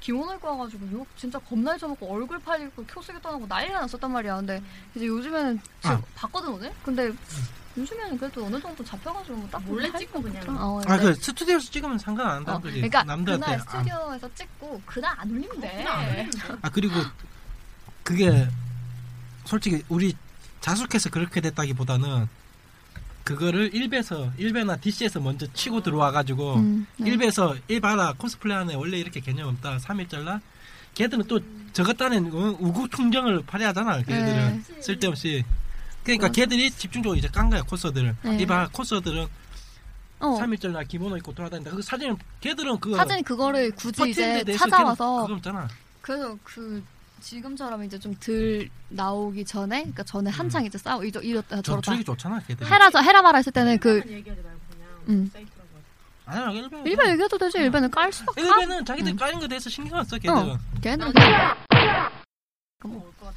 기온 올거 와가지고 욕 진짜 겁나 잊어먹고 얼굴 팔리고 켜쓰기 떠나고 난리가 났었단 말이야 근데 이제 요즘에는 지금 아. 봤거든 오늘? 근데 요즘에는 그래도 어느 정도 잡혀가지고 뭐 딱 몰래 찍고 그냥. 어, 아, 근데- 그 스튜디오에서 찍으면 상관 안 한다는 어, 거지. 그러니까 남들한테. 그날 아. 스튜디오에서 찍고 그날 안 올리면 돼아 그리고 그게 솔직히 우리 자숙해서 그렇게 됐다기보다는 그거를 1배에서 1배나 DC에서 먼저 치고 들어와가지고 음, 네. 1배에서 1바라 코스플레이 하네 원래 이렇게 개념 없다 3일절라 걔들은 또 저것 딴엔 우구충정을 발휘하잖아 걔들은. 네. 쓸데없이. 그러니까 맞아. 걔들이 집중적으로 이제 깐 거야 코스들을 네. 이봐 코스들은 어, 3일절 날 기본옷 입고 돌아다닌다. 그 사진 걔들은 그 사진 그거를 굳이 이제 찾아와서 그거 없잖아. 그래서 그 지금처럼 이제 좀 덜 나오기 전에 그러니까 전에 한창 이제 싸우 이저 이렇다. 저렇다. 전투력이 좋잖아 걔들 헤라 저 헤라마라 했을 때는 그 얘기하지 말고 그냥 음. 아니야 일반 일반 얘기해도 되지. 일반은 깔 수밖에 일반은 자기들 까는 거에 대해서 신경 안 써 걔들은. 어. 걔는.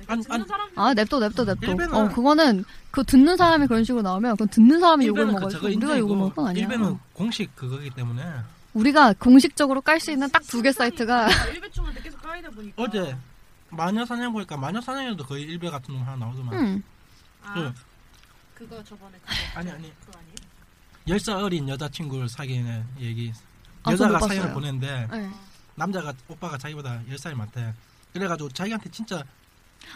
안- 듣는 안- 사람 아 냅둬 냅둬 냅둬. 어 그거는 그 듣는 사람이 그런 식으로 나오면 그건 듣는 사람이 욕을 그 먹어야지 우리가 욕을 먹을 건 아니야. 일반은 공식 그거기 때문에. 우리가 공식적으로 깔 수 있는 딱 두 개 사이트가 일배충한테 계속 까이다 보니까 어제 마녀 사냥 보니까 마녀 사냥에도 거의 일배 같은 놈 하나 나오더만 음. 아, 그- 그거 저번에 아니 아니? 열살 어린 여자친구를 사귀는 얘기 아, 여자가 사연을. 보냈는데 네. 남자가 오빠가 자기보다 10살 많대 그래가지고 자기한테 진짜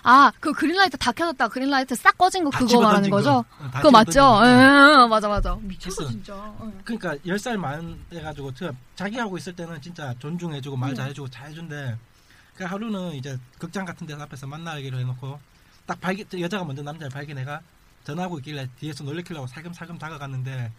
아 그 그린라이트 다 켜졌다 그린라이트 싹 꺼진 거다 그거 말하는 거죠? 거. 그거 맞죠? 응 맞아 맞아 미쳤어 있어. 진짜 응. 그러니까 10살 많은 해가지고 저 자기 하고 있을 때는 진짜 존중해주고 말 음. 잘해주고 잘해준대 그 하루는 이제 극장 같은 데서 앞에서 만나기로 해놓고 딱 발견 저 여자가 먼저 남자를 발견해가 전화하고 있길래 뒤에서 놀래키려고 살금살금 다가갔는데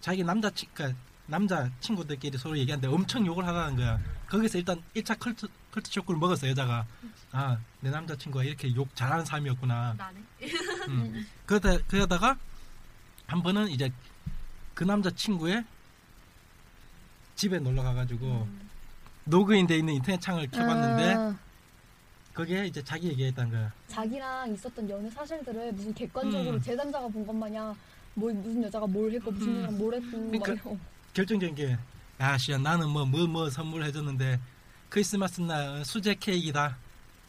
자기 남자 친 그러니까 남자 친구들끼리 서로 얘기하는데 엄청 욕을 하라는 거야 거기서 일단 1차 culture culture shock를 먹었어 여자가 아 내 남자친구가 이렇게 욕 잘하는 사람이었구나 나네. 음. 그러다 그러다가 한 번은 이제 그 남자 친구의 집에 놀러 가가지고 로그인 돼 있는 인터넷 창을 켜봤는데 아, 거기에 이제 자기 얘기했던 거야. 자기랑 있었던 연애 사실들을 무슨 객관적으로 음. 제3자가 본 것 마냥 뭐 무슨 여자가 뭘 했고 무슨 음. 여자가 뭘 했고 막 그러니까. 결정적인 게, 야, 씨야, 나는 뭐, 뭐, 뭐 선물해 줬는데, 크리스마스 날 수제 케이크다.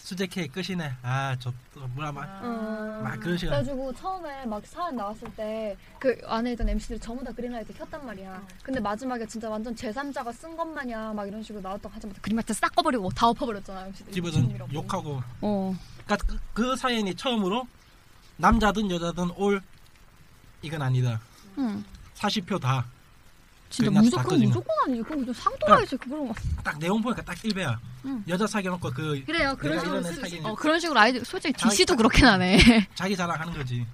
수제 케이크 끝이네. 아, 저, 또 뭐라, 막, 어. 막 그런 식으로. 그래가지고 처음에 막 사연 나왔을 때 그 안에 있던 MC들이 전부 다 그린라이트 켰단 말이야. 근데 마지막에 진짜 완전 제3자가 쓴 것 마냥 막 이런 식으로 나왔다고 하자마자 그린라이트 싹 꺼버리고 다 엎어버렸잖아 MC들이. 집어든 욕하고. 어. 그니까 그, 그 사연이 처음으로, 남자든 여자든 올, 이건 아니다. 응. 40표 다. 진짜 무조건 무조건 아니지. 그건 좀 상도라이지 그런 거. 딱 내용 보니까 딱 1배야. 응. 여자 사귀어놓고 그, 그래요. 그런 식으로 쓰- 사귀는 어 그런 식으로 아이들 솔직히 자기- DC도 그렇게 나네. 자기 자랑하는 거지.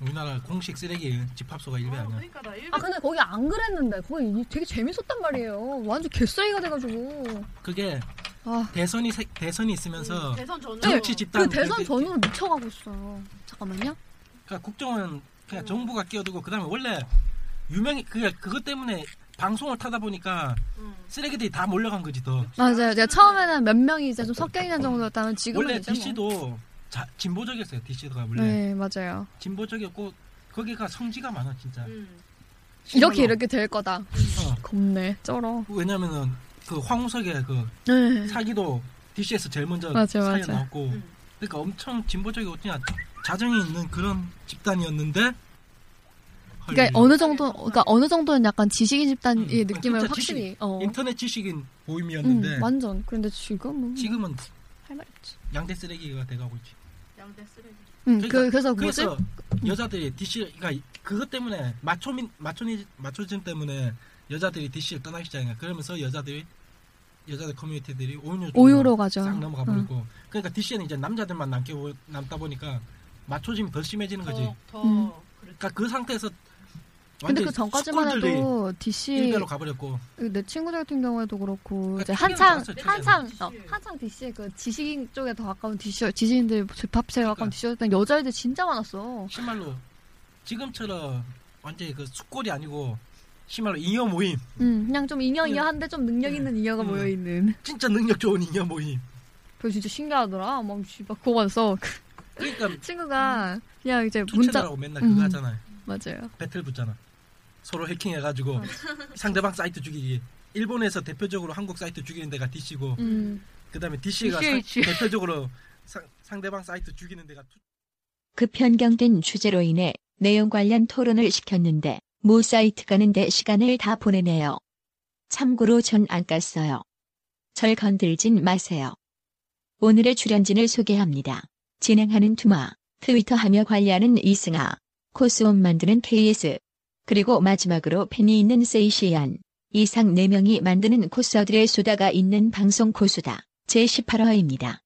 우리나라 공식 쓰레기 집합소가 1배 아, 아니야. 그러니까 아 근데 거기 안 그랬는데 거기 되게 재밌었단 말이에요. 완전 개쓰레기가 돼가지고. 그게 아. 대선이 세- 대선이 있으면서 대선 전에 정치 집단 그 대선 그- 전으로 미쳐가고 있어요. 잠깐만요. 그러니까 국정은 그냥 정부가 끼어들고 그다음에 원래 유명히 그게 그것 때문에 방송을 타다 보니까 응. 쓰레기들이 다 몰려간 거지 더. 맞아요. 제가 처음에는 몇 명이 이제 좀 섞여 있는 정도였다면 지금은 원래 이제 뭐. DC도 자, 진보적이었어요. DC가 원래 네 맞아요. 진보적이었고 거기가 성지가 많아 진짜. 응. 이렇게. 이렇게 될 거다. 어, 겁네. 쩔어. 왜냐면은 그 황우석의 그 네. 사기도 DC에서 제일 먼저 맞아요, 사연. 나왔고 응. 그러니까 엄청 진보적이고 그냥 자정이 있는 그런 집단이었는데 그러니까 헐, 어느 정도 그러니까 어느 정도는 약간 지식인 집단의 음, 느낌을 확실히 지식, 어. 인터넷 지식인 음, 보임이었는데 완전. 그런데 지금은 지금은 할말 없지. 양대 쓰레기가 돼가고 있지. 양대 쓰레기. 응, 그러니까- 그, 그래서 뭐지? 그래서 여자들이 DC가 그것 때문에 마초민 마초니 마초즘 때문에 여자들이 DC를 떠나기 거야. 그러면서 여자들이 여자들 커뮤니티들이 오히려 오유로 가죠. 싹 넘어가 응. 버리고 그러니까 DC에는 이제 남자들만 남게 보- 남다 보니까 맞춰짐이 더 심해지는 거지. 더, 더 음. 그랬죠. 그러니까 그 상태에서 근데 그 전까지만 해도 DC 일대로 가버렸고 내 친구들 같은 경우에도 그렇고 그러니까 이제 한창 충격이. 한창. 어, 한창 DC 그 지식인 쪽에 더 가까운 DC 지식인들 집합체에 가까운 그러니까. DC였던 여자애들 진짜 많았어. 심말로 지금처럼 완전히 그 숙골이 아니고 심말로 잉여 모임 음, 그냥 좀 잉여잉여 한데 좀 능력 있는 잉여가 음. 모여 있는. 진짜 능력 좋은 잉여 모임. 그거 진짜 신기하더라. 막 씨발 그거 봤어. 그 그러니까 친구가 그냥 이제 문자 맨날 음. 그거 하잖아요. 맞아요. 배틀 붙잖아. 서로 해킹해가지고 상대방 사이트 죽이기. 일본에서 대표적으로 한국 사이트 죽이는 데가 DC고 음. 그다음에 DC가 DC. 대표적으로 상, 상대방 사이트 죽이는 데가 투- 그 변경된 주제로 인해 내용 관련 토론을 시켰는데 모 사이트 가는데 시간을 다 보내네요. 참고로 전 안 깠어요. 절 건들진 마세요. 오늘의 출연진을 소개합니다. 진행하는 투마, 트위터 하며 관리하는 이승아, 코스온 만드는 KS, 그리고 마지막으로 팬이 있는 세이시안. 이상 4명이 만드는 코스어들의 수다가 있는 방송 코수다. 제18화입니다.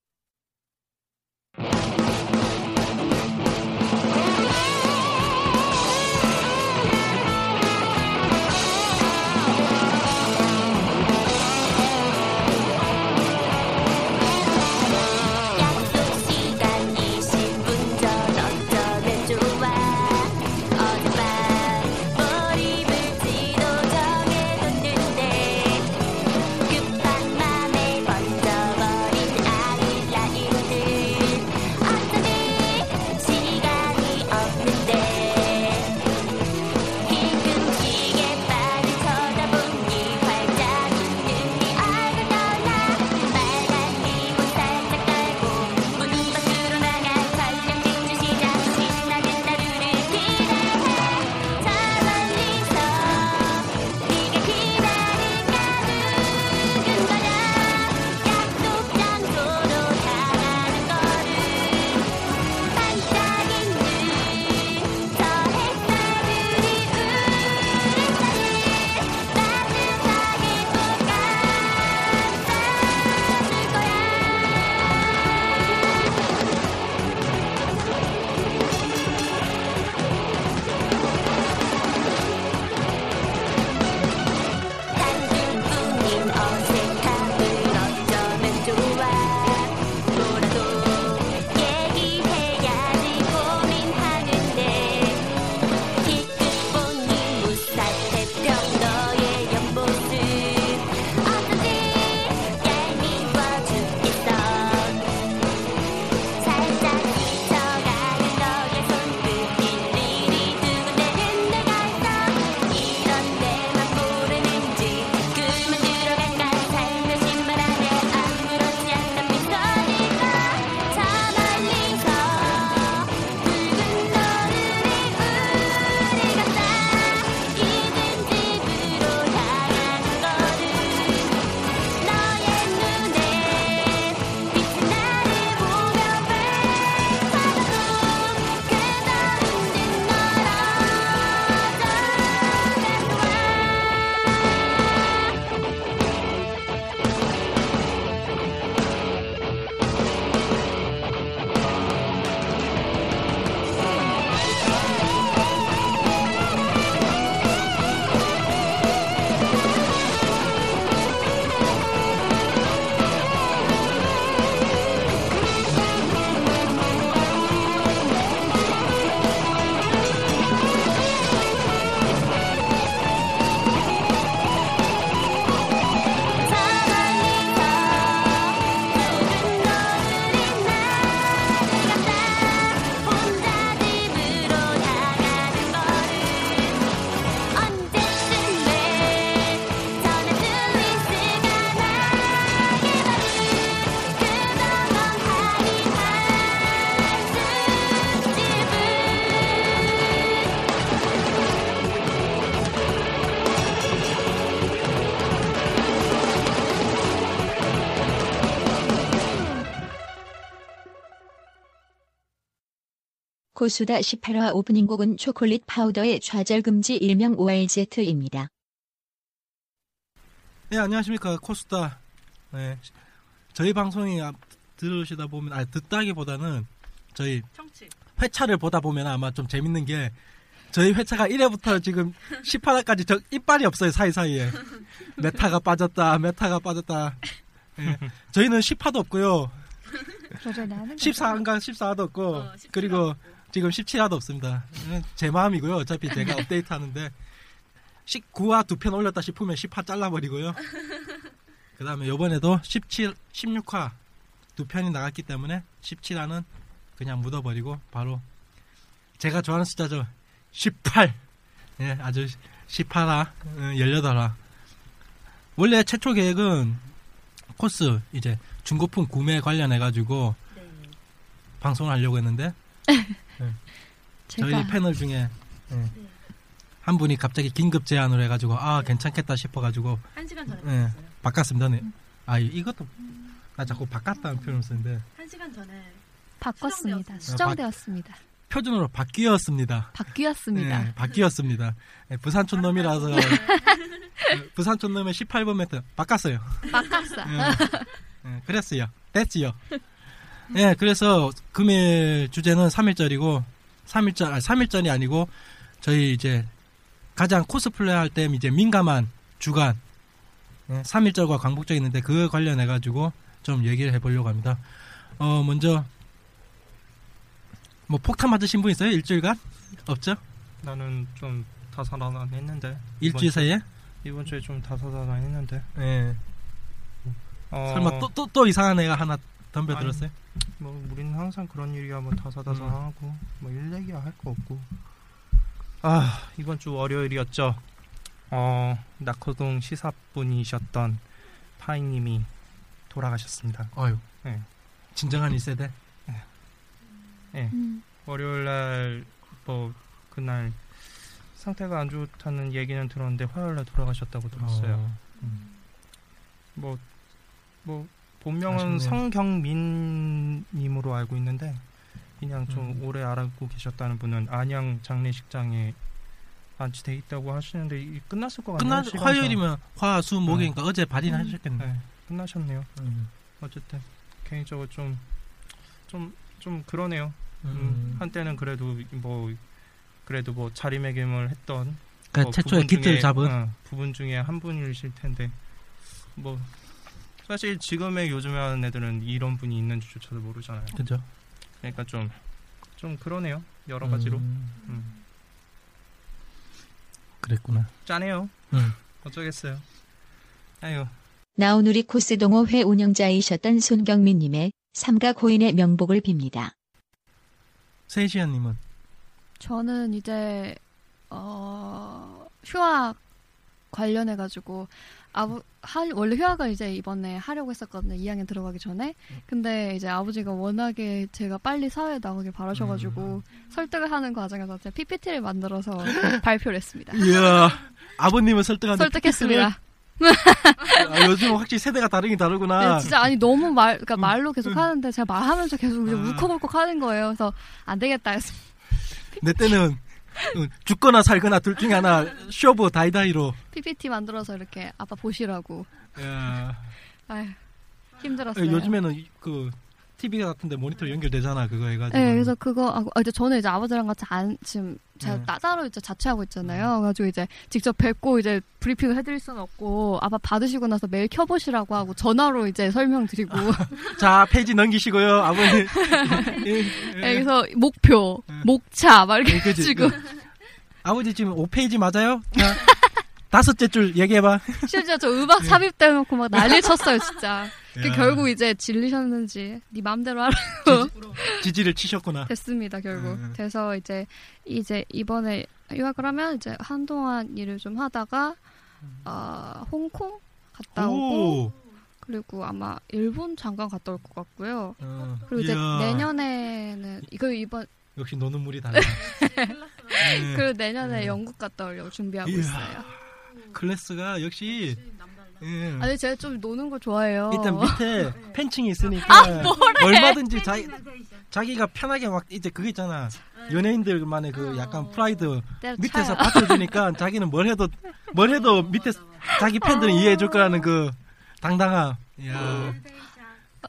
코수다 18화 오프닝 곡은 초콜릿 파우더의 좌절금지 일명 ORZ입니다. 네 안녕하십니까 코수다 예. 저희 방송이 아- 들으시다 보면 아 듣다기보다는 저희 청취. 회차를 보다 보면 아마 좀 재밌는 게 저희 회차가 1회부터 지금 18화까지 저 이빨이 없어요 사이사이에 메타가 빠졌다 메타가 빠졌다 예. 저희는 10화도 없고요 조절이 하는 14화인가 14화도 없고 어, 17 그리고 지금 17화도 없습니다. 예, 제 마음이고요. 어차피 제가 업데이트 하는데 19화 두 편 올렸다 싶으면 10화 잘라버리고요. 그 다음에 요번에도 17, 16화 두 편이 나갔기 때문에 17화는 그냥 묻어버리고 바로 제가 좋아하는 숫자죠. 18 예, 아주 18화 18화. 원래 최초 계획은 코스 이제 중고품 구매 관련해 가지고 네. 방송을 하려고 했는데 저희 제가 패널 중에 예, 한 분이 갑자기 긴급 제안을 해가지고 아 괜찮겠다 싶어가지고 한 시간 전에 예. 바꿨어요. 바꿨습니다. 네. 아 이- 이것도 나 자꾸 바꿨다는 표현을 쓰는데 한 시간 전에 바꿨습니다. 수정되었습니다. 수정되었습니다. 표준어로 바뀌었습니다. 바뀌었습니다. 예, 바뀌었습니다. 예, 부산촌 놈이라서 네. 예, 부산촌 놈의 18번 매트 바꿨어요. 바꿨어. 예, 예, 그랬어요. 됐지요. 예, 그래서 금일 주제는 3일절이고 3일절 아 3일절이 아니고 저희 이제 가장 코스플레이 할 때 이제 민감한 주간 예, 3일절과 광복절 있는데 그 관련해 가지고 좀 얘기를 해 보려고 합니다. 어, 먼저 뭐 폭탄 맞으신 분 있어요? 일주일간? 없죠? 나는 좀 다사다난 했는데 일주일 사이에? 이번 주에 좀 다사다난 했는데 예. 어, 설마 또 또 또 이상한 애가 하나 덤벼 아니, 들었어요? 뭐 우리는 항상 그런 일이야 뭐 다사다난하고 뭐일 얘기야 할 거 없고 아 이번 주 월요일이었죠 어 낙호동 시사분이셨던 파이님이 돌아가셨습니다 아유. 네. 진정한 1세대. 예 음. 월요일 날 뭐 그날 상태가 안 좋다는 얘기는 들었는데 화요일 날 돌아가셨다고 들었어요 어. 뭐, 뭐, 본명은. 성경민님으로 알고 있는데, 그냥 좀 음. 오래 알고 계셨다는 분은 안양 장례식장에 안치돼 있다고 하시는데, 이 끝났을 것 같네요. 끝나. 화요일이면 화, 수, 목이니까 어제 발의는 음. 하셨겠네. 네, 끝나셨네요. 음. 어쨌든, 개인적으로 좀, 좀, 좀 그러네요. 음, 음. 한때는 그래도 뭐, 그래도 뭐 자리매김을 했던 그러니까 뭐 부분 기틀 잡은 어, 부분 중에 한 분이실 텐데 뭐 사실 지금의 요즘에 하는 애들은 이런 분이 있는지조차도 모르잖아요. 그죠? 그러니까 좀 좀 그러네요. 여러 가지로 음, 음. 그랬구나. 짜네요. 음. 어쩌겠어요. 아유 나우누리 코스 동호회 운영자이셨던 손경민님의 삼가 고인의 명복을 빕니다. 세시아님은 저는 이제 어 휴학 관련해 가지고 아부 할 원래 휴학을 이제 이번에 하려고 했었거든요. 2학년 들어가기 전에. 근데 이제 아버지가 워낙에 제가 빨리 사회에 나오길 바라셔가지고 설득을 하는 과정에서 제가 PPT를 만들어서 발표를 했습니다. 이야 아버님을 설득하는 설득했습니다. 아, 요즘 확실히 세대가 다르긴 다르구나. 네, 진짜 아니 너무 말, 그러니까 말로 계속 하는데 제가 말하면서 계속 이제 아. 울컥울컥 하는 거예요. 그래서 안 되겠다 해서 내 때는 어, 죽거나 살거나 둘 중에 하나 쇼부 다이다이로. PPT 만들어서 이렇게 아빠 보시라고. 야. 아휴 힘들었어요. 요즘에는 이- 그 TV 같은데 모니터 연결되잖아 그거 해가지고. 네, 그래서 그거 하고 아, 이제 저는 이제 아버지랑 같이 안 지금 제가 네. 따- 따로 이제 자취하고 있잖아요. 그래가지고 이제 직접 뵙고 이제 브리핑을 해드릴 수는 없고 아빠 받으시고 나서 메일 켜보시라고 하고 전화로 이제 설명드리고 자 페이지 넘기시고요 아버님. 예, 네, 그래서 목표, 네. 목차 막 이렇게 예, 그지? 해주고 아버지 지금 5페이지 맞아요? 자, 다섯째 줄 얘기해봐. 심지어 저 음악 삽입돼놓고 막 난리 쳤어요 진짜. 그 네. 야. 결국 이제 질리셨는지 네 맘대로 하라 지지 를 치셨구나. 됐습니다 결국. 음. 돼서 이제 이제 이번에 유학을 하면 이제 한동안 일을 좀 하다가 어, 홍콩 갔다 오고 오. 그리고 아마 일본 잠깐 갔다 올 것 같고요. 어, 그리고 이제 이야. 내년에는 이거 이번 역시 노는 물이 달라. 네. 그리고 내년에 음. 영국 갔다 오려고 준비하고 이야. 있어요. 클래스가 역시 예. 아니 제가 좀 노는 거 좋아해요. 일단 밑에 팬층이 있으니까 얼마든지 자기 자기가 편하게 막 이제 그거 있잖아 연예인들만의 그 약간 프라이드 때려 밑에서. 받쳐주니까 자기는 뭘 해도 뭘 해도 밑에 자기 팬들은 이해해 줄 거라는 그 당당함 야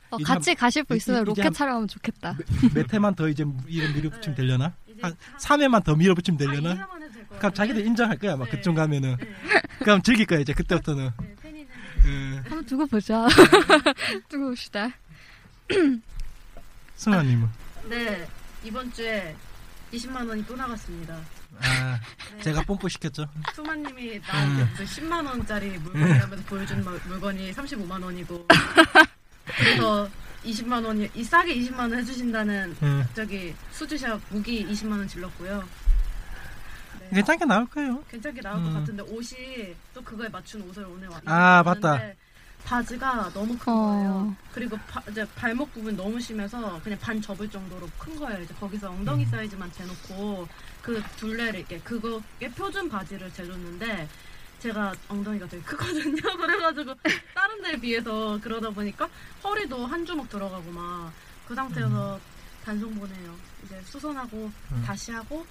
어, 같이 가실 분 이- 있으면 이제 로케 한- 촬영하면 좋겠다. 몇 회만 더 이제 이름 밀어붙이면 되려나? 한 3회만 더 밀어붙이면 되려나? 만 해도 될것 그럼 자기들 인정할 거야, 막 네. 그쯤 가면은. 그럼 즐길 거야, 이제 그때부터는. 네, 팬이는 예. 한번 두고 보자. 두고 봅시다. 승아님은? 네 이번 주에 20만 원이 또 나갔습니다. 아, 네. 제가 뽐뿌 시켰죠. 수마님이 나한테 음. 무슨 10만 원짜리 물건이라면서 보여준 마- 물건이 35만 원이고 그래서 20만 원이 이 싸게 20만 원 해주신다는 음. 저기 수주샵 무기 20만 원 질렀고요. 네. 괜찮게 나올 거예요. 괜찮게 나올 것 음. 같은데 옷이 또 그거에 맞춘 옷을 오늘 와. 아, 맞다. 왔는데 바지가 너무 큰 어. 거예요. 그리고 바- 이제 발목 부분 너무 심해서 그냥 반 접을 정도로 큰 거예요. 이제 거기서 엉덩이 음. 사이즈만 재놓고 그 둘레를 이렇게 그거에 표준 바지를 재줬는데 제가 엉덩이가 되게 크거든요. 그래가지고 다른 데에 비해서 그러다 보니까 허리도 한 주먹 들어가고 막 그 상태여서 단속 보내요. 이제 수선하고 음. 다시 하고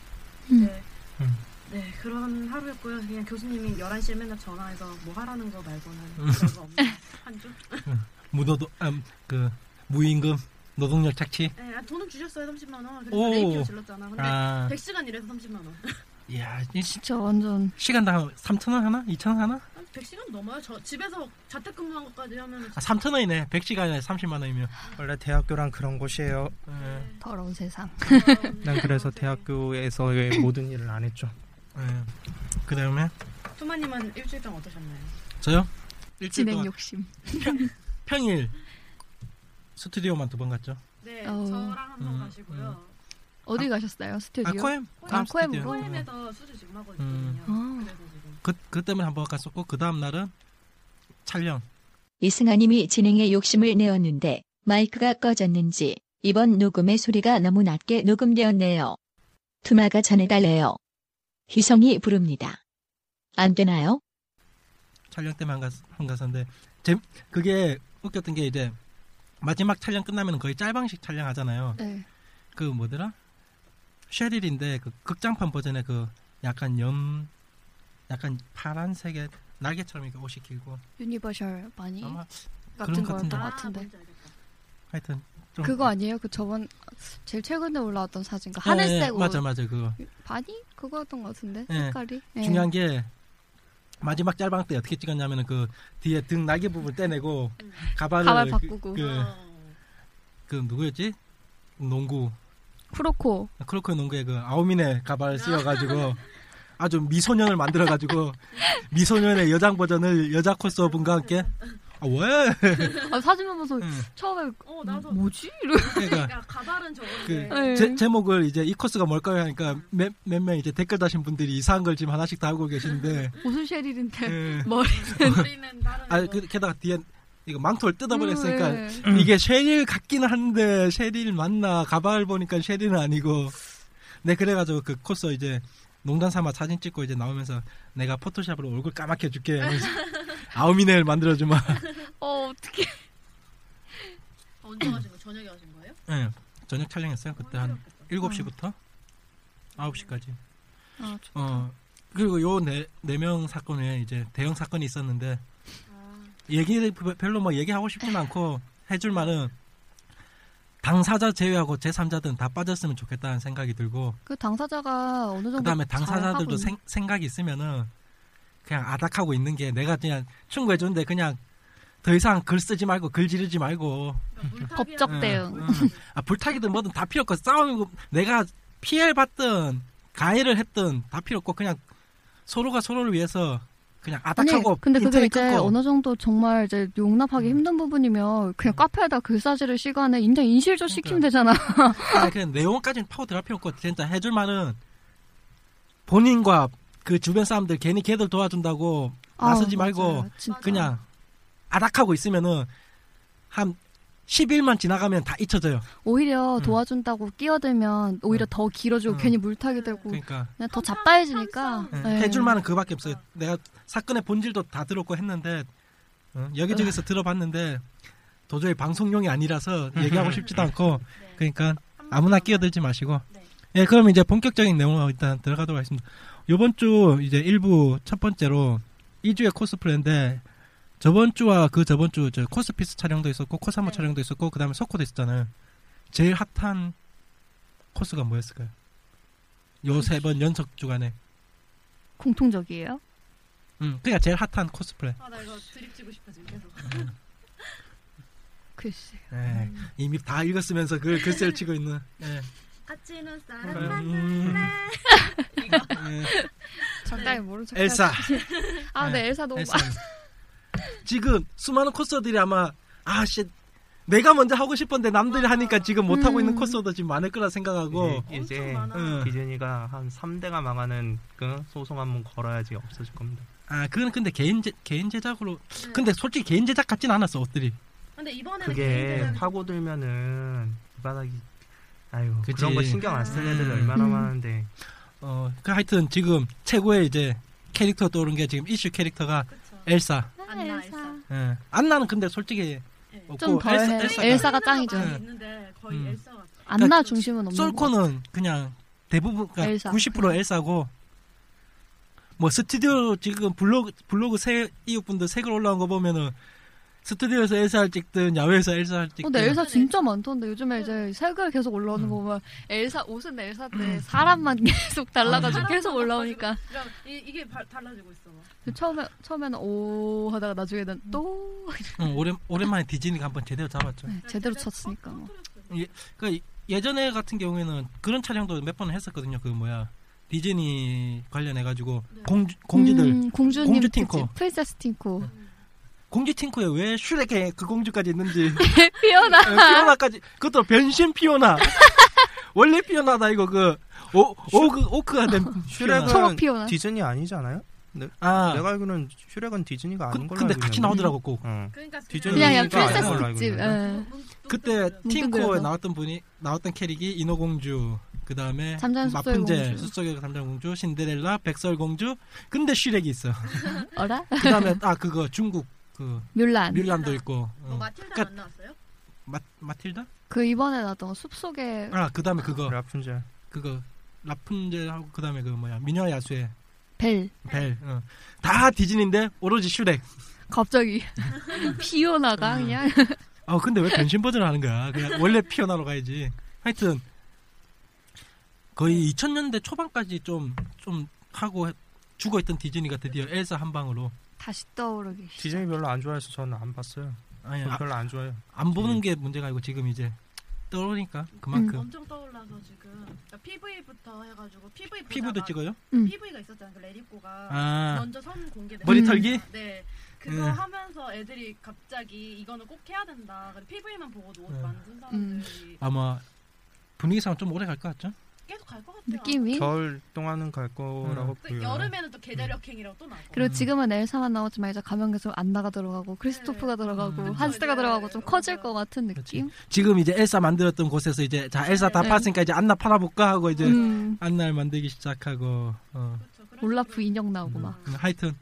음. 이제 음. 네 그런 하루였고요. 그냥 교수님이 11시에 맨날 전화해서 뭐 하라는 거 말고는 음. 별거 없는 한 주. 무노도, 음, 그, 무임금, 노동력 착취. 네, 아, 돈은 주셨어요 30만 원. 그래서 오. 레이피어 질렀잖아. 근데 아, 100시간 일해서 30만 원. 이야, 진짜 완전 시간당 3,000원 하나? 2,000원 하나? 한 100시간 넘어요. 저 집에서 자택근무한 것까지 하면 아, 3,000원이네. 100시간에 30만 원이면. 원래 대학교란 그런 곳이에요. 예. 더러운 세상. 난 그래서 대학교에서의 모든 일을 안 했죠. 예. 그 다음에, 투마님은 일주일 동안 어떠셨나요? 저요? 일주일 진행 동안 욕심. 평일 스튜디오만 두 번 갔죠. 네, 어. 저랑 한번 음, 가시고요. 어디 가셨어요? 스튜디오? 아, 코엠? 아, 코엠으로? 스튜디오. 코엠에서 수주 지금 하고 음. 있거든요. 아. 그래서 그, 그 때문에 한 번 갔었고, 그 다음 날은 촬영. 이승아님이 진행에 욕심을 내었는데 마이크가 꺼졌는지 이번 녹음의 소리가 너무 낮게 녹음되었네요. 투마가 전해달래요. 희성이 부릅니다. 안 되나요? 촬영 때만 한, 갔, 한 갔었는데, 제, 그게 웃겼던 게 이제, 마지막 촬영 끝나면 거의 짤방식 촬영하잖아요. 네. 그 뭐더라? 쉐릴인데 그 극장판 버전의 그 약간 염 약간 파란색의 날개처럼 이렇게 옷이 길고 Universal Bunny 아마 같은 그런 거였던 같은데. 것 아, 같은데. 하여튼 좀 그거 아니에요? 그 저번 제일 최근에 올라왔던 사진. 그 예, 하늘색 예, 옷. 맞아 맞아 그거 Bunny? 그거였던 것 같은데. 예. 색깔이. 예. 중요한 게 마지막 짤방 때 어떻게 찍었냐면은 그 뒤에 등 날개 부분 떼내고 음. 가발을 가발 그- 바꾸고. 그, 어. 그 누구였지? 농구 프로코. 크로커 농구에 그 아오미네 가발을 씌워가지고 아주 미소년을 만들어가지고 미소년의 여장 버전을 여자 코스업분과 함께 아 왜? 아, 사진 보면서 응. 처음에 어, 나도 뭐지? 이러- 그러니까 야, 가발은 그 저건데. 네. 제, 제목을 이제 이 코스가 뭘까요 하니까 몇명 이제 댓글 다신 분들이 이상한 걸 지금 하나씩 다 하고 계시는데 무슨 쉐릴인데 예. 머리. 머리는 다른 아 거. 그, 게다가 뒤에 이거 망토를 뜯어버렸으니까 음, 예. 이게 쉐릴 같기는 한데 쉐릴 맞나 가발 보니까 쉐릴은 아니고 네 그래가지고 그 코스 이제 농담 삼아 사진 찍고 이제 나오면서 내가 포토샵으로 얼굴 까맣게 해줄게 하면서 아우미네를 만들어주마 어 어떻게? 언제 가신 거? 저녁에 가신 거예요? 예, 저녁 촬영했어요 그때 한 힘들었겠다. 7시부터 9시까지 아, 좋- 어 그리고 요네네명 사건에 이제 대형 사건이 있었는데 아, 얘기 별로 뭐 얘기하고 싶진 않고 해줄 말은 당사자 제외하고 제3자들은 다 빠졌으면 좋겠다는 생각이 들고 그 당사자가 어느 정도 그다음에 당사자들도 생, 생각이 있으면은 그냥 아닥하고 있는 게 내가 그냥 충고해 주는데 그냥 더 이상 글 쓰지 말고 글 지르지 말고 그러니까 법적 응, 대응. 응. 아, 불타기든 뭐든 다 필요 없고 싸움이고 내가 피해를 받든 가해를 했든 다 필요 없고 그냥 서로가 서로를 위해서 그냥 아니 아닥하고 근데 그게 이제 끊고 어느 정도 정말 이제 용납하기 음. 힘든 부분이면 그냥 카페에다 글 싸지를 시간에 인제 인실조 시키면 되잖아. 아니, 그냥 내용까지는 파고 들어갈 필요 없고 진짜 해줄 말은 본인과 그 주변 사람들 괜히 걔들 도와준다고 나서지 아우, 말고 맞아요. 그냥 아닥하고 있으면은 한 10일만 지나가면 다 잊혀져요. 오히려 음. 도와준다고 끼어들면 오히려 음. 더 길어지고 음. 괜히 물타기 되고 그러니까 그냥 더 잡다해지니까 네. 네. 해줄 만은 그밖에 없어요. 내가 사건의 본질도 다 들었고 했는데 어, 여기저기서 들어봤는데 도저히 방송용이 아니라서 얘기하고 싶지도 않고 네. 그러니까 한 아무나. 끼어들지 마시고 네. 예 그럼 이제 본격적인 내용으로 일단 들어가도록 하겠습니다. 이번 주 이제 일부 첫 번째로 2주의 코스프레인데 저번 주와 그 저번 주 저 코스피스 촬영도 있었고 코사모 네. 촬영도 있었고 그다음에 소코도 있었잖아요. 제일 핫한 코스가 뭐였을까요? 요 세 번 연속 주간에. 공통적이에요? 음, 그러니까 제일 핫한 코스프레. 아 나 이거 드립 치고 싶어 지금 계속. 글쎄. 예, 이미 다 읽었으면서 그 글쎄를 치고 있는. 예. 아치는 음, 사람 음, 이거 예. 적당히 모른 척. 엘사. 아, 네, 엘사 너무 엘사. 지금 수많은 코스들이 아마 아씨 내가 먼저 하고 싶었는데 남들이 하니까 지금 못 하고 음. 있는 코스도 지금 많을 거라 생각하고. 이제, 이제. 응. 디즈니가 한 3대가 망하는 그 소송 한번 걸어야지 없어질 겁니다. 아, 그건 근데 개인 제, 개인 제작으로. 네. 근데 솔직히 개인 제작 같진 않았어 옷들이. 근데 이번에는 그게 파고들면은 이 바닥이 아유 그치. 그런 거 신경 안 쓰는 애들이 음. 얼마나 음. 많은데 어, 그 하여튼 지금 최고의 이제 캐릭터 떠오른 게 지금 이슈 캐릭터가 그쵸. 엘사. 안나 엘사. 예. 안나는 근데 솔직히 네. 없고 좀 덜해. 엘사, 엘사가. 엘사가 짱이죠. 있는데 거의 음. 엘사가 안나 중심은 없는 거. 솔코는 그냥 대부분 그러니까 엘사. 90% 엘사고 뭐 스튜디오 지금 블로그 블로그 새 이웃분들 색을 올라온 거 보면은 스튜디오에서 엘사를 찍든 야외에서 엘사를 찍든 근데 엘사 진짜 많던데 요즘에 이제 색을 계속 올라오는 음. 거 보면 엘사 옷은 엘사인데 사람만 계속 달라가지고 계속 올라오니까 그러니까 이, 이게 바- 달라지고 있어. 처음에 처음에는 오 하다가 나중에는 또 응, 오랜 오랜만에 디즈니가 한번 제대로 잡았죠. 네, 제대로 쳤으니까 뭐. 그 예전에 같은 경우에는 그런 촬영도 몇 번 했었거든요. 그 뭐야 디즈니 관련해 가지고 네. 공주 공주들 음, 공주님 공주 팀코. princess 팀코 공주 팀코에 왜 슈렉에 그 공주까지 있는지. 피오나. 어, 피오나까지. 그것도 변신 피오나. 원래 피오나다 이거 그. 오, 오크 오크가 된 슈렉은 초록 피오나. 디즈니 아니잖아요? 아. 내가 알기로는 슈렉은 디즈니가 그, 아닌 걸로 근데 알고 같이 있는데. 나오더라고 꼭. 응. 그러니까 디즈니 그냥 그냥 그러니까 princess 아닌 걸로 알고 특집. 있는데. 예. 그때 팀코에. 나왔던 분이 나왔던 캐릭이 인어공주. 그 다음에 잠자는 숲속의 마푼젤 공주. 숲속의 잠자공주 신데렐라 백설공주. 근데 슈렉이 있어. 어라? 그 다음에 아 그거 중국 그 뮬란 뮬란도 있고 뭐 어. 마틸다 그러니까- 안 나왔어요? 마, 마틸다 그 이번에 나왔던 숲속의 아그 다음에 그거 라푼젤 그거 라푼젤하고 그 다음에 그 뭐야 미녀 야수의 벨 벨 어. 다 디즈니인데 오로지 슈렉 갑자기 피오나가 음. 그냥 아 근데 왜 변신 버전을 하는 거야? 그냥 원래 피어나러 가야지. 하여튼 거의 2000년대 초반까지 좀 좀 하고 죽어 있던 디즈니가 드디어 엘사 한 방으로 다시 떠오르기 디즈니 별로 안 좋아해서 저는 안 봤어요. 아니 저 아, 별로 안 좋아해요. 안 보는 게 문제가 아니고 지금 이제 떠오르니까 그만큼 엄청 떠올라서 지금 그러니까 PV부터 해가지고 PV 피부도 찍어요? 음. PV가 있었잖아요. 그 레디코가 아 먼저 선 공개. 머리 음. 털기? 네. 그거 음. 하면서 애들이 갑자기 이거는 꼭 해야 된다. 그래서 PV만 보고도 옷 음. 만든 사람들이 아마 분위기상 좀 오래 갈 것 같죠? 계속 갈 것 같아요. 느낌이 겨울 동안은 갈 거라고 또 보여요. 여름에는 또 계절역행이라고 또 나고. 그리고 음. 지금은 엘사만 나오지만 이제 가면 계속 안나가 들어가고 크리스토프가 들어가고 음. 한스테가 네. 들어가고 좀 커질. 것 같은 그렇지. 느낌 지금 이제 엘사 만들었던 곳에서 이제 자 엘사 다 네. 팔았으니까 이제 안나 팔아볼까 하고 이제 음, 안나를 만들기 시작하고 어. 그렇죠. 올라프 식으로. 인형 나오고 음, 막 음, 하여튼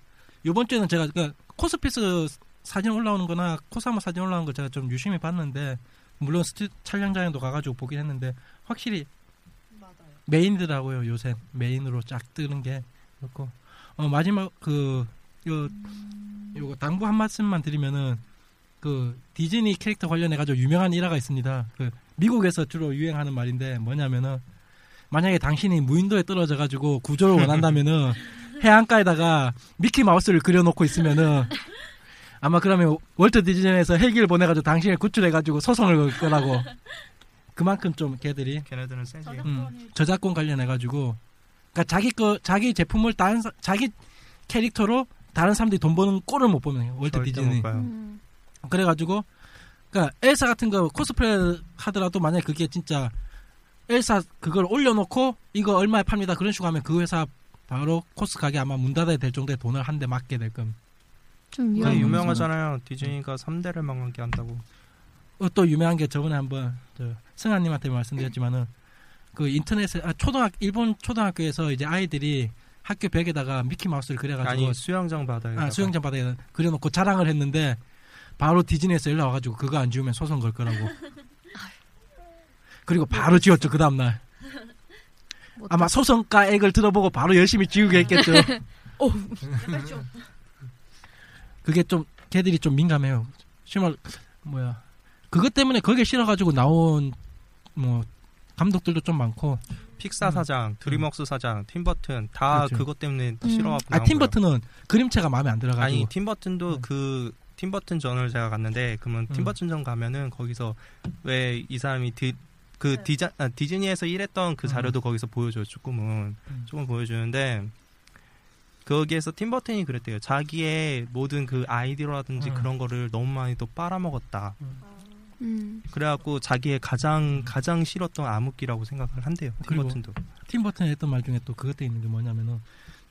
요번 주에는 제가 그 코스피스 사진 올라오는 거나 코사모 사진 올라오는 거 제가 좀 유심히 봤는데 물론 스튜 촬영장에도 가가지고 보긴 했는데 확실히. 메인이더라고요 요새. 메인으로 쫙 뜨는 게 그렇고. 어 마지막 그 요 요거 당부 한 말씀만 드리면은 그 디즈니 캐릭터 관련해 가지고 유명한 일화가 있습니다. 그 미국에서 주로 유행하는 말인데 뭐냐면은 만약에 당신이 무인도에 떨어져 가지고 구조를 원한다면은 해안가에다가 미키 마우스를 그려놓고 있으면은 아마 그러면 월트 디즈니에서 헬기를 보내가지고 당신을 구출해가지고 소송을 걸 거라고 그만큼 좀 걔들이 걔네들은 세지. 저작권이 저작권 관련해 가지고 그러니까 자기 거 자기 제품을 다른 사- 자기 캐릭터로 다른 사람들이 돈 버는 꼴을 못 보는 거예요. 월트 절대 디즈니. 음. 그래 가지고 그러니까 엘사 같은 거 코스프레 하더라도 만약에 그게 진짜 엘사 그걸 올려놓고 이거 얼마에 팝니다 그런 식으로 하면 그 회사 바로 코스 가게 아마 문 닫아야 될 정도의 돈을 한 대 맞게 될 겁니다. 좀 그게 유명하잖아요. 디즈니가 3대를 망하게 한다고. 어, 또 유명한 게 저번에 한번 저 승아님한테 말씀드렸지만은 그 인터넷에 아, 초등학 일본 초등학교에서 이제 아이들이 학교 벽에다가 미키 마우스를 그려가지고 아니 수영장 바다에. 아, 수영장 바닥에 그려놓고 자랑을 했는데 바로 디즈니에서 연락 와가지고 그거 안 지우면 소송 걸 거라고. 그리고 바로 지웠죠 그 다음날. 못 아마 소송가액을 들어보고 바로 열심히 지우게 했겠죠. 그렇죠. 그게 좀 걔들이 좀 민감해요. 심할 뭐야 그것 때문에 거기에 실어가지고 나온 뭐 감독들도 좀 많고 픽사 사장, 드림웍스 사장, 팀버튼 다 그렇죠. 그것 때문에 음. 싫어하고 아 팀버튼은 그림체가 마음에 안 들어가지고 아니 팀버튼도 음. 그 팀버튼 전을 제가 갔는데 그러면 음. 팀버튼 전 가면은 거기서 왜 이 사람이 디, 그 네. 디자, 아, 디즈니에서 일했던 그 음. 자료도 거기서 보여줘요 조금은 음. 조금 보여주는데 거기에서 팀버튼이 그랬대요 자기의 모든 그 아이디어라든지 음. 그런 거를 너무 많이 또 빨아먹었다 음. 그래갖고 자기의 가장 가장 싫었던 암흑기라고 생각을 한대요 팀버튼도 팀버튼이 했던 말 중에 또 그것 때 있는 게 뭐냐면은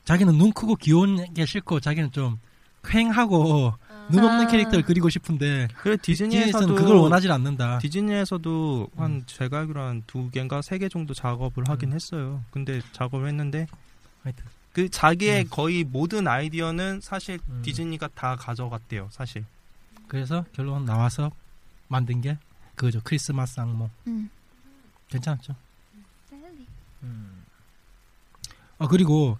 자기는 눈 크고 귀여운 게 싫고 자기는 좀 쾌하고 눈 없는 아. 캐릭터를 그리고 싶은데 그래 디즈니에서는 그걸 원하지 않는다. 디즈니에서도 한 음. 제가 알기로 한 두 개인가 세 개 정도 작업을 하긴 음. 했어요. 근데 작업을 했는데 하여튼 그 자기의 음. 거의 모든 아이디어는 사실 음. 디즈니가 다 가져갔대요. 사실. 그래서 결론 나와서 만든 게 그거죠. 크리스마스 악몽. 음. 괜찮았죠? 아 그리고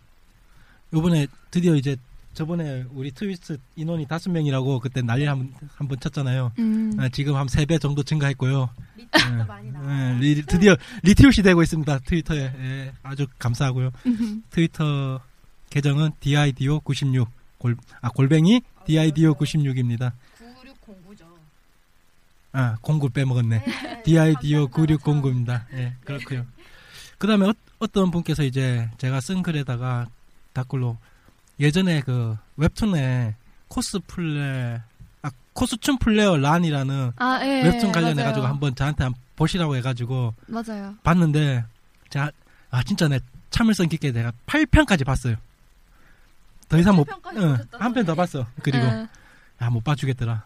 요번에 드디어 이제 저번에 우리 트위터 인원이 다섯 명이라고 그때 난리 한번 한번 쳤잖아요. 음. 아, 지금 한 세 배 정도 증가했고요. 리트도 네. 많이 나와. 예, 리, 드디어 리트윗이 되고 있습니다. 트위터에 예, 아주 감사하고요. 음. 트위터 계정은 dido 96 골, 아 골뱅이 dido 96입니다. 9609죠. 아 공구 빼먹었네. dido 9609입니다. 예, 그렇고요. 그 다음에 어, 어떤 분께서 이제 제가 쓴 글에다가 댓글로 예전에 그 웹툰에 코스플레 아 코스튬 플레어 란이라는 아, 예. 웹툰 관련해 가지고 맞아요. 한번 저한테 한번 보시라고 해가지고 맞아요. 봤는데 제가 아 진짜 내 참을성 깊게 내가 8편까지 봤어요. 더 이상 못 8편까지 응, 보셨다고? 한편 더 봤어. 그리고 예. 아못 봐주겠더라.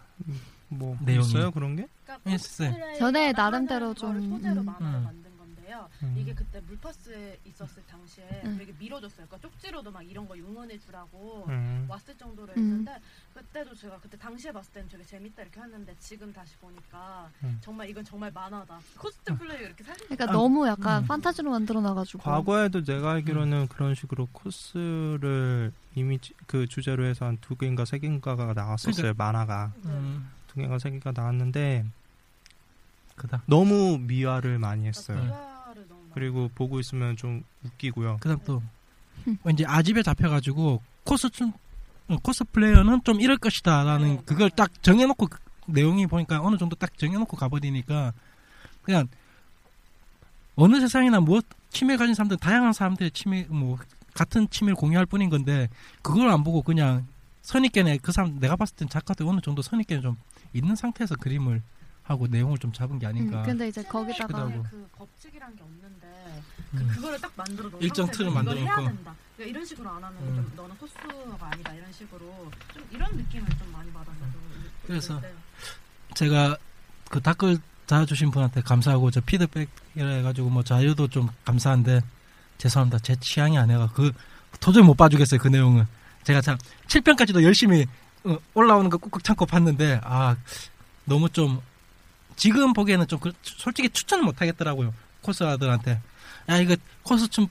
뭐 내용이. 있어요 그런 게? 그러니까 했어요. 코스프레 전에 만화라는 나름대로 좀, 소재로 음. 만화를 음. 만든 건데요. 음. 이게 그때 물파스에 있었을 당시에 음. 되게 밀어줬어요. 그러니까 쪽지로도 막 이런 거 응원해 주라고 음. 왔을 정도로 음. 했는데 그때도 제가 그때 당시에 봤을 때는 되게 재밌다 이렇게 했는데 지금 다시 보니까 음. 정말 이건 정말 만화다. 코스튬 플레이 이렇게 살린 그러니까 아, 너무 약간 음. 판타지로 만들어 놔가지고. 과거에도 내가 알기로는 그런 식으로 코스를 이미지 그 주제로 해서 한 두 개인가 세 개인가가 나왔었어요 만화가 음, 두 개인가 세 개가 나왔는데 그다. 너무 미화를 많이 했어요. 많이 그리고 보고 있으면 좀 웃기고요. 그다음 또 음. 왠지 아집에 잡혀가지고 코스튬 어, 코스플레이어는 좀 이럴 것이다라는 네, 그걸. 딱 정해놓고 그 내용이 보니까 어느 정도 딱 정해놓고 가버리니까 그냥 어느 세상이나 무엇 취미 가진 사람들 다양한 사람들의 취미 뭐 같은 취미를 공유할 뿐인 건데 그걸 안 보고 그냥 선입견에 그 사람 내가 봤을 땐 작가들 어느 정도 선입견이 좀 있는 상태에서 그림을 하고 내용을 좀 잡은 게 음, 아닌가. 근데 이제 거기다가. 그 법칙이란 게 없는데 음. 그, 그거를 딱 만들어 놓은 일정 틀을 만들어 해야 놓고. 된다. 그러니까 이런 식으로 안 하면 음. 좀 너는 코스가 아니다 이런 식으로 좀 이런 느낌을 좀 많이 받았어요. 그래서 네. 제가 그 댓글 달아주신 분한테 감사하고 저 피드백이라 해가지고 뭐 자유도 좀 감사한데 죄송합니다 제 취향이 아니라 그 도저히 못 봐주겠어요 그 내용은 제가 참 7편까지도 열심히 어, 올라오는 거 꾹꾹 참고 봤는데 아 너무 좀 지금 보기에는 좀 그- 솔직히 추천을 못 하겠더라고요 코스아들한테 야 이거 코스튬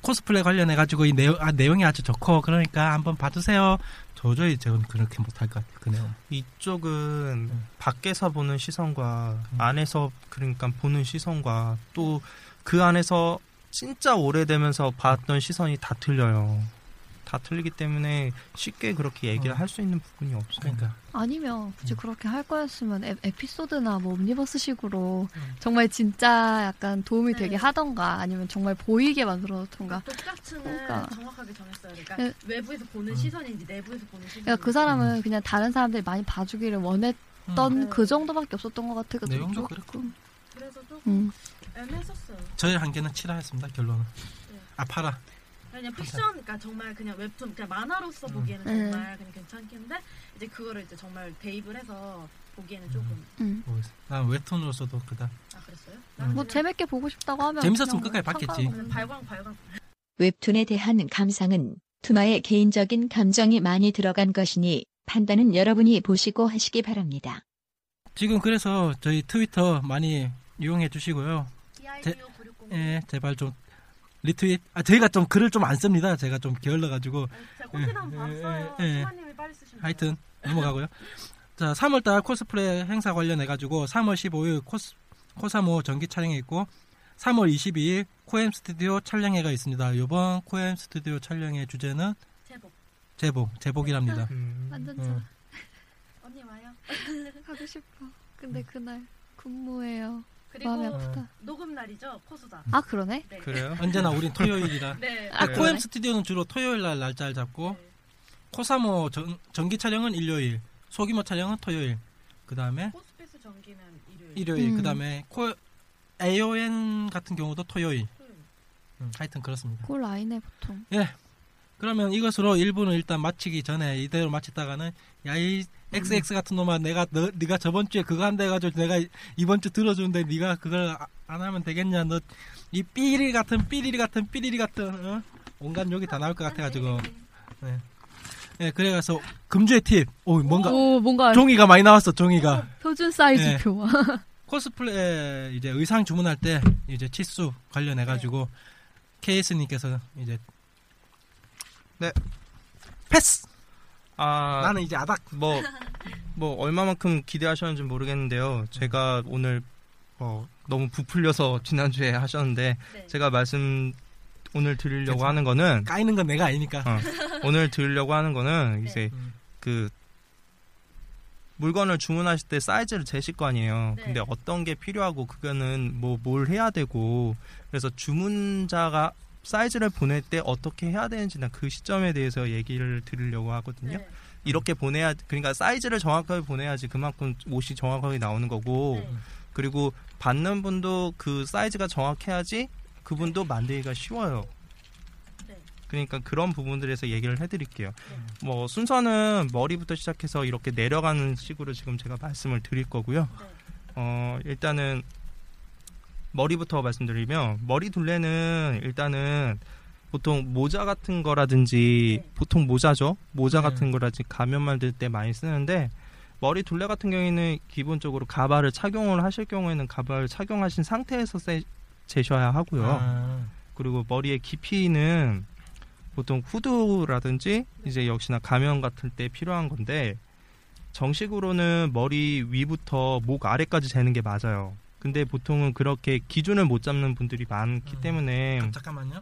코스플레 관련해 가지고 이 내용 아, 내용이 아주 좋고 그러니까 한번 봐주세요 도저히 저는 그렇게 못할 것 같아요 그 내용 이쪽은 음. 밖에서 보는 시선과 음. 안에서 그러니까 보는 시선과 또 그 안에서 진짜 오래되면서 봤던 시선이 다 틀려요. 다 틀리기 때문에 쉽게 그렇게 얘기를 어. 할수 있는 부분이 없어요. 그러니까 아니면 굳이 그렇게 할 거였으면 에, 에피소드나 뭐 옴니버스식으로 음. 정말 진짜 약간 도움이 네. 되게 하던가 아니면 정말 보이게 만들어놓던가 독자층을 그러니까. 정확하게 정했어요. 그러니까 네. 외부에서 보는 음. 시선인지 내부에서 보는 시선인지. 그러니까 그 사람은 그냥 다른 사람들이 많이 봐주기를 원했던 음. 그 정도밖에 없었던 것 같아가지고 내용도 조금 그래서 조금 음. 애매했었어요. 저의 한계는 7화였습니다 결론은 네. 아 8화 그냥 픽션, 그러니까 정말 그냥 웹툰, 그냥 만화로서 음. 보기에는 음. 정말 그냥 괜찮긴데 이제 그거를 이제 정말 대입을 해서 보기에는 조금 음. 모르겠어요 난 웹툰으로서도 그다 아 그랬어요? 음. 뭐 재밌게 보고 싶다고 하면 재밌었으면 그냥 끝까지 뭐 봤겠지. 그냥 발광 발광. 웹툰에 대한 감상은 투마의 개인적인 감정이 많이 들어간 것이니 판단은 여러분이 보시고 하시기 바랍니다. 지금 그래서 저희 트위터 많이 이용해 주시고요 960. 예 제발 좀 리트윗 아 저희가 좀 글을 좀 안 씁니다 제가 좀 게을러 가지고 제가 코피남 예, 봤어요. 예, 예. 수마님이 빨리 쓰시. 하여튼 넘어가고요. 자, 3월달 코스프레 행사 관련해 가지고 3월 15일 코스 코사모 전기 촬영회 있고 3월 22일 코엠 스튜디오 촬영회가 있습니다. 이번 코엠 스튜디오 촬영회 주제는 제복. 제복, 제복이랍니다. 음. 완전 음. 좋아. 언니 와요. 하고 싶어. 근데 그날 근무해요. 그리고 마음이 아프다. 녹음 날이죠 코수다. 아 그러네. 네. 그래요? 언제나 우린 토요일이라. 네. 아, 그래요? 코엠 스튜디오는 주로 토요일 날 날짜를 잡고 네. 코사모 전, 전기 촬영은 일요일, 소규모 촬영은 토요일. 그 다음에 포스페이스 전기는 일요일. 일요일, 음. 그 다음에 코 AON 같은 경우도 토요일. 토요일. 음, 하여튼 그렇습니다. 그 라인에 보통. 그러면 이것으로 1부는 일단 마치기 전에 이대로 마쳤다가는 야이 XX 같은 놈아 내가 너 네가 저번 주에 그거 한다 해가지고 내가 이번 주 들어주는데 네가 그걸 아- 안 하면 되겠냐 너 이 삐리리 같은 삐리리 같은 삐리리 같은 어? 온갖 욕이 다 나올 것 같아가지고 네, 네 그래가서 금주의 팁. 오 뭔가 오 뭔가 종이가 많이 나왔어 종이가 표준 네. 사이즈표. 코스프레 이제 의상 주문할 때 이제 치수 관련해 가지고 케이스님께서 이제 네. 패스. 아, 나는 이제 아닥. 뭐, 뭐, 얼마만큼 기대하셨는지 모르겠는데요. 제가 오늘, 뭐, 너무 부풀려서 지난주에 하셨는데, 네. 제가 말씀, 오늘 드리려고 괜찮아. 하는 거는, 까이는 건 내가 아니니까. 어, 오늘 드리려고 하는 거는, 네. 이제, 음. 그, 물건을 주문하실 때 사이즈를 재실 거 아니에요. 네. 근데 어떤 게 필요하고, 그거는 뭐, 뭘 해야 되고, 그래서 주문자가 사이즈를 보낼 때 어떻게 해야 되는지나 그 시점에 대해서 얘기를 드리려고 하거든요. 네. 이렇게 보내야 그러니까 사이즈를 정확하게 보내야지 그만큼 옷이 정확하게 나오는 거고 네. 그리고 받는 분도 그 사이즈가 정확해야지 그분도 만들기가 쉬워요. 네. 그러니까 그런 부분들에서 얘기를 해드릴게요. 네. 뭐 순서는 머리부터 시작해서 이렇게 내려가는 식으로 지금 제가 말씀을 드릴 거고요. 네. 어 일단은 머리부터 말씀드리면 머리 둘레는 일단은 보통 모자 같은 거라든지 네. 보통 모자죠. 모자 네. 같은 거라든지 가면 만들 때 많이 쓰는데 머리 둘레 같은 경우에는 기본적으로 가발을 착용을 하실 경우에는 가발을 착용하신 상태에서 세, 재셔야 하고요. 아, 그리고 머리의 깊이는 보통 후드라든지 이제 역시나 가면 같은 때 필요한 건데 정식으로는 머리 위부터 목 아래까지 재는 게 맞아요. 근데 보통은 그렇게 기준을 못 잡는 분들이 많기 음. 때문에 잠깐만요.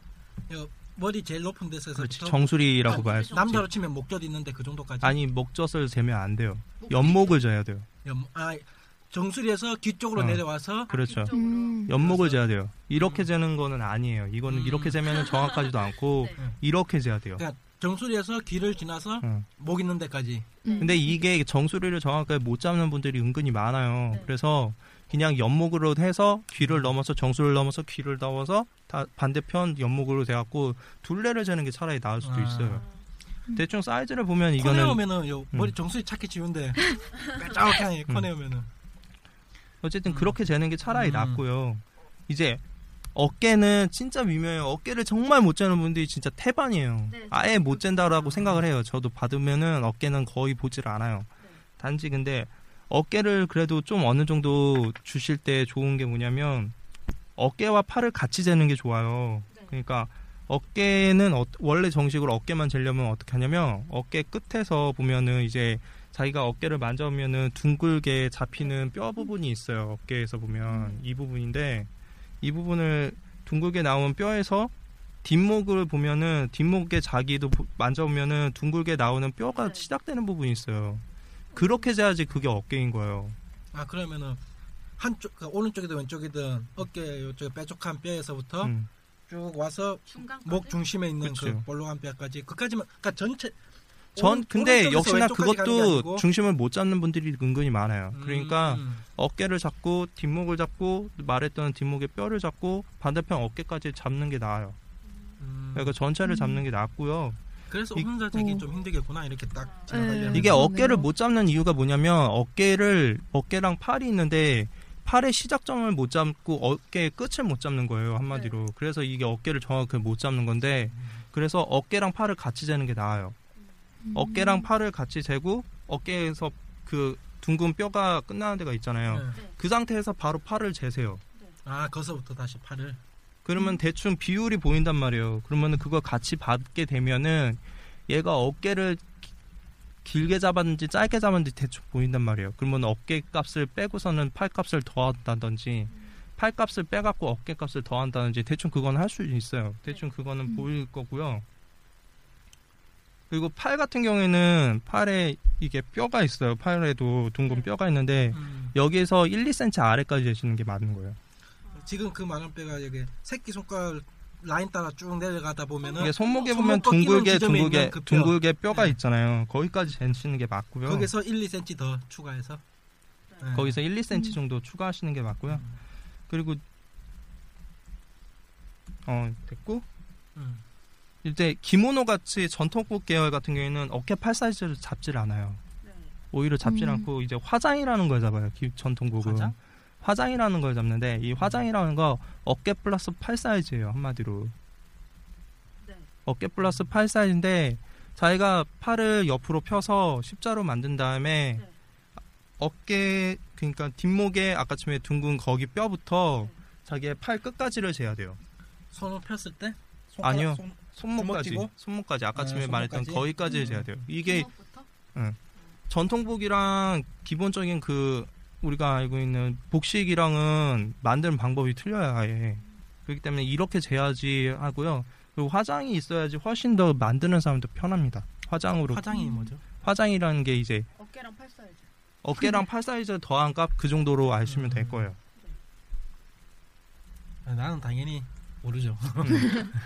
요 머리 제일 높은 데서 그렇지 정수리라고 봐야 지 남자로 치면 목젖 있는데 그 정도까지. 아니 목젖을 재면 안 돼요. 연목을 재야 돼요. 염- 아 정수리에서 귀 쪽으로 어. 내려와서 그렇죠. 음. 연목을 재야 돼요. 이렇게 음. 재는 거는 아니에요. 이거는 음. 이렇게 재면은 정확하지도 않고 네. 이렇게 재야 돼요. 그러니까 정수리에서 귀를 지나서 어. 목 있는 데까지. 음. 근데 이게 정수리를 정확하게 못 잡는 분들이 은근히 많아요. 네. 그래서 그냥 연목으로 해서 귀를 넘어서 정수리를 넘어서 귀를 넘어서 다 반대편 연목으로 돼갖고 둘레를 재는 게 차라리 나을 수도 아. 있어요. 음. 대충 사이즈를 보면 코네 이거는 오면은 요 머리 음. 정수리 찾기 쉬운데 빼짝하니 코네 오면은 어쨌든 음. 그렇게 재는 게 차라리 음. 낫고요. 이제 어깨는 진짜 미묘해요. 어깨를 정말 못 재는 분들이 진짜 태반이에요. 네, 아예 못 잰다라고 생각을 해요. 저도 받으면은 어깨는 거의 보질 않아요. 네. 단지 근데 어깨를 그래도 좀 어느 정도 주실 때 좋은 게 뭐냐면 어깨와 팔을 같이 재는 게 좋아요. 네. 그러니까 어깨는 어- 원래 정식으로 어깨만 재려면 어떻게 하냐면 어깨 끝에서 보면은 이제 자기가 어깨를 만져보면은 둥글게 잡히는 뼈 부분이 있어요. 어깨에서 보면 이 부분인데 이 부분을 둥글게 나온 뼈에서 뒷목을 보면은 뒷목에 자기도 보- 만져보면은 둥글게 나오는 뼈가 네. 시작되는 부분이 있어요. 그렇게 재야지 그게 어깨인 거예요. 아 그러면은 한쪽 그러니까 오른쪽이든 왼쪽이든 어깨 요쪽 뾰족한 뼈에서부터 음. 쭉 와서 중간까지? 목 중심에 있는 그 그쵸. 볼록한 뼈까지 그까지만 그러니까 전체 전 근데 역시나 그것도. 중심을 못 잡는 분들이 은근히 많아요. 그러니까 음. 어깨를 잡고 뒷목을 잡고 말했던 뒷목의 뼈를 잡고 반대편 어깨까지 잡는 게 나아요. 음. 그러니까 전체를 음. 잡는 게 낫고요. 그래서 이- 혼자 되기 어. 좀 힘들겠구나 이렇게 딱 네. 지나가려면 이게. 어깨를 못 잡는 이유가 뭐냐면 어깨를 어깨랑 팔이 있는데 팔의 시작점을 못 잡고 어깨의 끝을 못 잡는 거예요 한마디로. 그래서 이게 어깨를 정확하게 못 잡는 건데 그래서 어깨랑 팔을 같이 재는 게 나아요. 음. 어깨랑 팔을 같이 재고 어깨에서 그 둥근 뼈가 끝나는 데가 있잖아요. 네. 그 상태에서 바로 팔을 재세요. 아 거기서부터 다시 팔을 그러면 대충 비율이 보인단 말이에요. 그러면은 그걸 같이 받게 되면은 얘가 어깨를 기- 길게 잡았는지 짧게 잡았는지 대충 보인단 말이에요. 그러면 어깨 값을 빼고서는 팔 값을 더한다든지 팔 값을 빼갖고 어깨 값을 더한다든지 대충 그건 할 수 있어요. 대충 그거는 음. 보일 거고요. 그리고 팔 같은 경우에는 팔에 이게 뼈가 있어요. 팔에도 둥근 뼈가 있는데 음. 여기에서 1, 2cm 아래까지 재시는 게 맞는 거예요. 지금 그 많은 뼈가 여기 새끼 손가락 라인 따라 쭉 내려가다 보면은 이게 손목에 손목 보면 둥글게 둥글게 그 뼈. 둥글게 뼈가 네. 있잖아요. 거기까지 재시는 게 맞고요. 거기서 1, 2cm 더 추가해서 네. 거기서 1, 2cm 정도 추가하시는 게 맞고요. 음. 그리고 어 됐고 음. 이제 기모노 같이 전통복 계열 같은 경우에는 어깨 팔 사이즈를 잡질 않아요. 네. 오히려 잡질 음. 않고 이제 화장이라는 걸 잡아요. 기- 전통복은 화장? 화장이라는 걸 잡는데 이 화장이라는 거 어깨 플러스 팔 사이즈예요 한마디로. 네. 어깨 플러스 팔 사이즈인데 자기가 팔을 옆으로 펴서 십자로 만든 다음에 네. 어깨 그러니까 뒷목에 아까쯤에 둥근 거기 뼈부터 네. 자기의 팔 끝까지를 재야 돼요. 손을 폈을 때 아니요. 손- 손목까지? 손목까지 아까쯤에 네, 말했던? 거기까지를 음. 재야 돼요. 이게 손목부터? 전통복이랑 기본적인 그 우리가 알고 있는 복식이랑은 만드는 방법이 틀려요 아예 그렇기 때문에 이렇게 재야지 하고요 그리고 화장이 있어야지 훨씬 더 만드는 사람도 편합니다 화장으로 화장이 뭐죠? 화장이라는 게 이제 어깨랑 팔 사이즈. 어깨랑 팔 사이즈 더한 값 그 정도로 아시면 될 거예요 아, 나는 당연히 모르죠.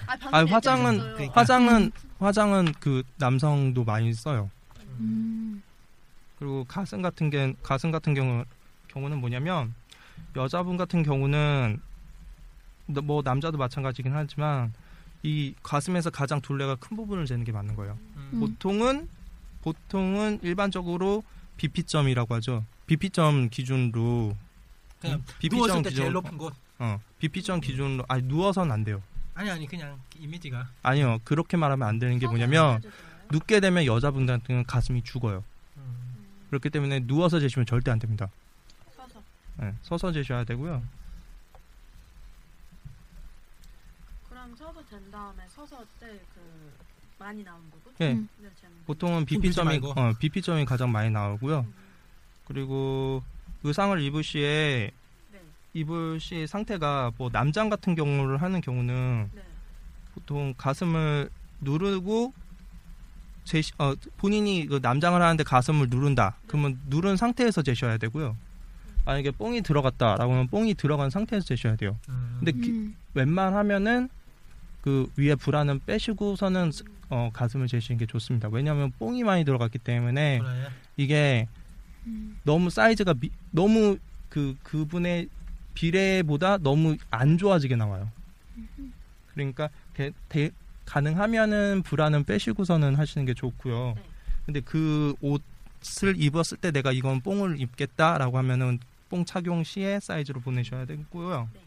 아, 아 화장은 그러니까. 화장은 화장은 그 남성도 많이 써요 음. 그리고 가슴 같은 게 가슴 같은 경우 경우는 뭐냐면 여자분 같은 경우는 뭐 남자도 마찬가지긴 하지만 이 가슴에서 가장 둘레가 큰 부분을 재는 게 맞는 거예요. 음. 보통은 보통은 일반적으로 BP점이라고 하죠. BP점 기준으로 그냥 음, 누웠을 때 기준- 제일 높은 곳. 어 BP점 기준으로 아니 누워서는 안 돼요. 아니 아니 그냥 이미지가 아니요 그렇게 말하면 안 되는 게 뭐냐면 눕게 되면 여자분들한테는 가슴이 죽어요. 음. 그렇기 때문에 누워서 재시면 절대 안 됩니다. 네, 서서 재셔야 되고요. 그럼 서서 된 다음에 서서 때그 많이 나온 부분? 네, 음. 네. 보통은 BP점이. 어, BP점이 가장 많이 나오고요. 음. 그리고 의상을 입을 시에 네. 입을 시 상태가 뭐 남장 같은 경우를 하는 경우는 네. 보통 가슴을 누르고 제시, 어, 본인이 그 남장을 하는데 가슴을 누른다. 그러면 누른 상태에서 재셔야 되고요. 만약에 뽕이 들어갔다라고 하면 뽕이 들어간 상태에서 재셔야 돼요. 음. 근데 기- 음. 웬만하면은 그 위에 불안은 빼시고서는 어, 가슴을 재시는 게 좋습니다. 왜냐하면 뽕이 많이 들어갔기 때문에 그래. 이게 음. 너무 사이즈가 미- 너무 그 그분의 비례보다 너무 안 좋아지게 나와요. 그러니까 대- 대- 가능하면은 브라는 빼시고서는 하시는 게 좋고요. 네. 근데 그 옷을 입었을 때 내가 이건 뽕을 입겠다라고 하면은 뽕 착용 시에 사이즈로 보내셔야 되고요. 네.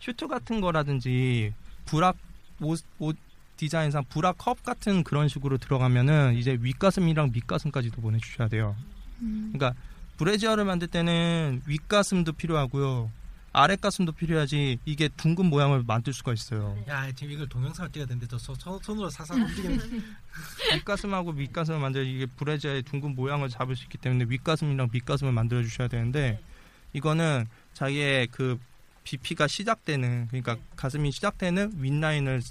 슈트 같은 거라든지 브라 옷, 옷 디자인상 브라 컵 같은 그런 식으로 들어가면은 이제 윗가슴이랑 밑가슴까지도 보내주셔야 돼요. 음. 그러니까 브래지어를 만들 때는 윗가슴도 필요하고요. 아랫 가슴도 필요하지 이게 둥근 모양을 만들 수가 있어요. 야 지금 이걸 동영상을 찍어야 되는데 저 손, 손, 손으로 사살 움직이는 윗가슴하고 밑가슴을 만들 이게 브래지어의 둥근 모양을 잡을 수 있기 때문에 윗가슴이랑 밑가슴을 만들어 주셔야 되는데 이거는 자기의 그 BP가 시작되는 그러니까 가슴이 시작되는 윗라인을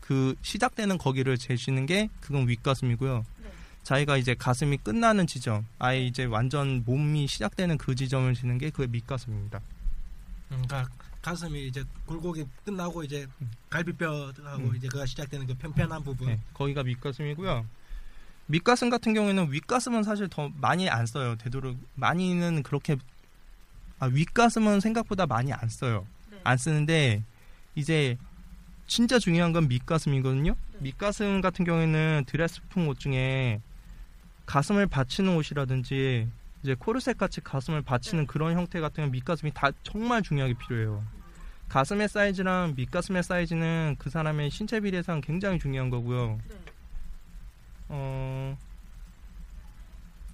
그 시작되는 거기를 재시는 게 그건 윗가슴이고요. 네. 자기가 이제 가슴이 끝나는 지점, 아예 이제 완전 몸이 시작되는 그 지점을 지는 게 그게 밑가슴입니다. 음, 그러니까 가슴이 이제 굴곡이 끝나고 이제 갈비뼈하고 음. 이제 그가 시작되는 그 편편한 부분 네, 거기가 밑가슴이고요. 밑가슴 같은 경우에는 윗가슴은 사실 더 많이 안 써요. 되도록 많이는 그렇게 아, 윗가슴은 생각보다 많이 안 써요. 네. 안 쓰는데 이제 진짜 중요한 건 밑가슴이거든요. 네. 밑가슴 같은 경우에는 드레스품 옷 중에 가슴을 받치는 옷이라든지 이제 코르셋 같이 가슴을 받치는 네. 그런 형태 같은 경우 밑가슴이 다 정말 중요하게 필요해요. 가슴의 사이즈랑 밑가슴의 사이즈는 그 사람의 신체 비례상 굉장히 중요한 거고요. 네. 어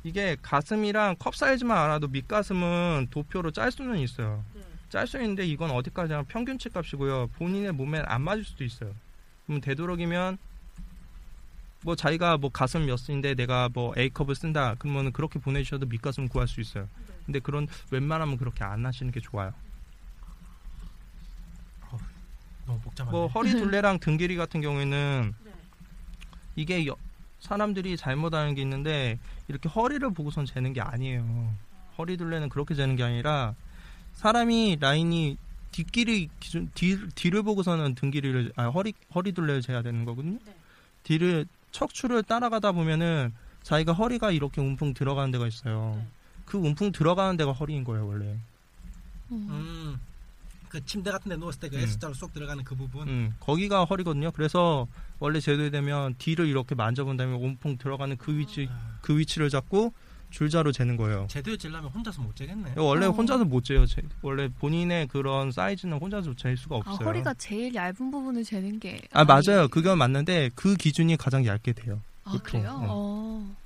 이게 가슴이랑 컵 사이즈만 알아도 밑가슴은 도표로 짤 수는 있어요. 네. 짤수 있는데 이건 어디까지나 평균치 값이고요. 본인의 몸에 안 맞을 수도 있어요. 그러면 되도록이면 뭐 자기가 뭐 가슴 몇 인데 내가 뭐 A컵을 쓴다 그러면 그렇게 보내주셔도 밑가슴 구할 수 있어요. 근데 그런 웬만하면 그렇게 안 하시는 게 좋아요. 너무 복잡하네. 뭐 허리 둘레랑 등 길이 같은 경우에는 네. 이게 여- 사람들이 잘못하는 게 있는데 이렇게 허리를 보고선 재는 게 아니에요. 허리 둘레는 그렇게 재는 게 아니라 사람이 라인이 뒷길이 기준 뒤, 뒤를 보고서는 등 길이를 아 허리 허리 둘레를 재야 되는 거거든요. 네. 뒤를 척추를 따라가다 보면은 자기가 허리가 이렇게 움풍 들어가는 데가 있어요. 네. 그 움풍 들어가는 데가 허리인 거예요 원래. 음. 그 침대 같은 데 누웠을 때그 음. S자로 쏙 들어가는 그 부분. 음, 거기가 허리거든요. 그래서 원래 제도되면 뒤를 이렇게 만져본 다음에 움풍 들어가는 그 위치 아, 그 위치를 잡고 줄자로 재는 거예요. 제대로 재려면 혼자서 못 재겠네. 원래 어. 혼자서 못 재요. 제- 원래 본인의 그런 사이즈는 혼자서 잴 수가 아, 없어요. 허리가 제일 얇은 부분을 재는 게. 아 아니- 맞아요. 그건 맞는데 그 기준이 가장 얇게 돼요. 아, 보통. 그래요? 어. 어.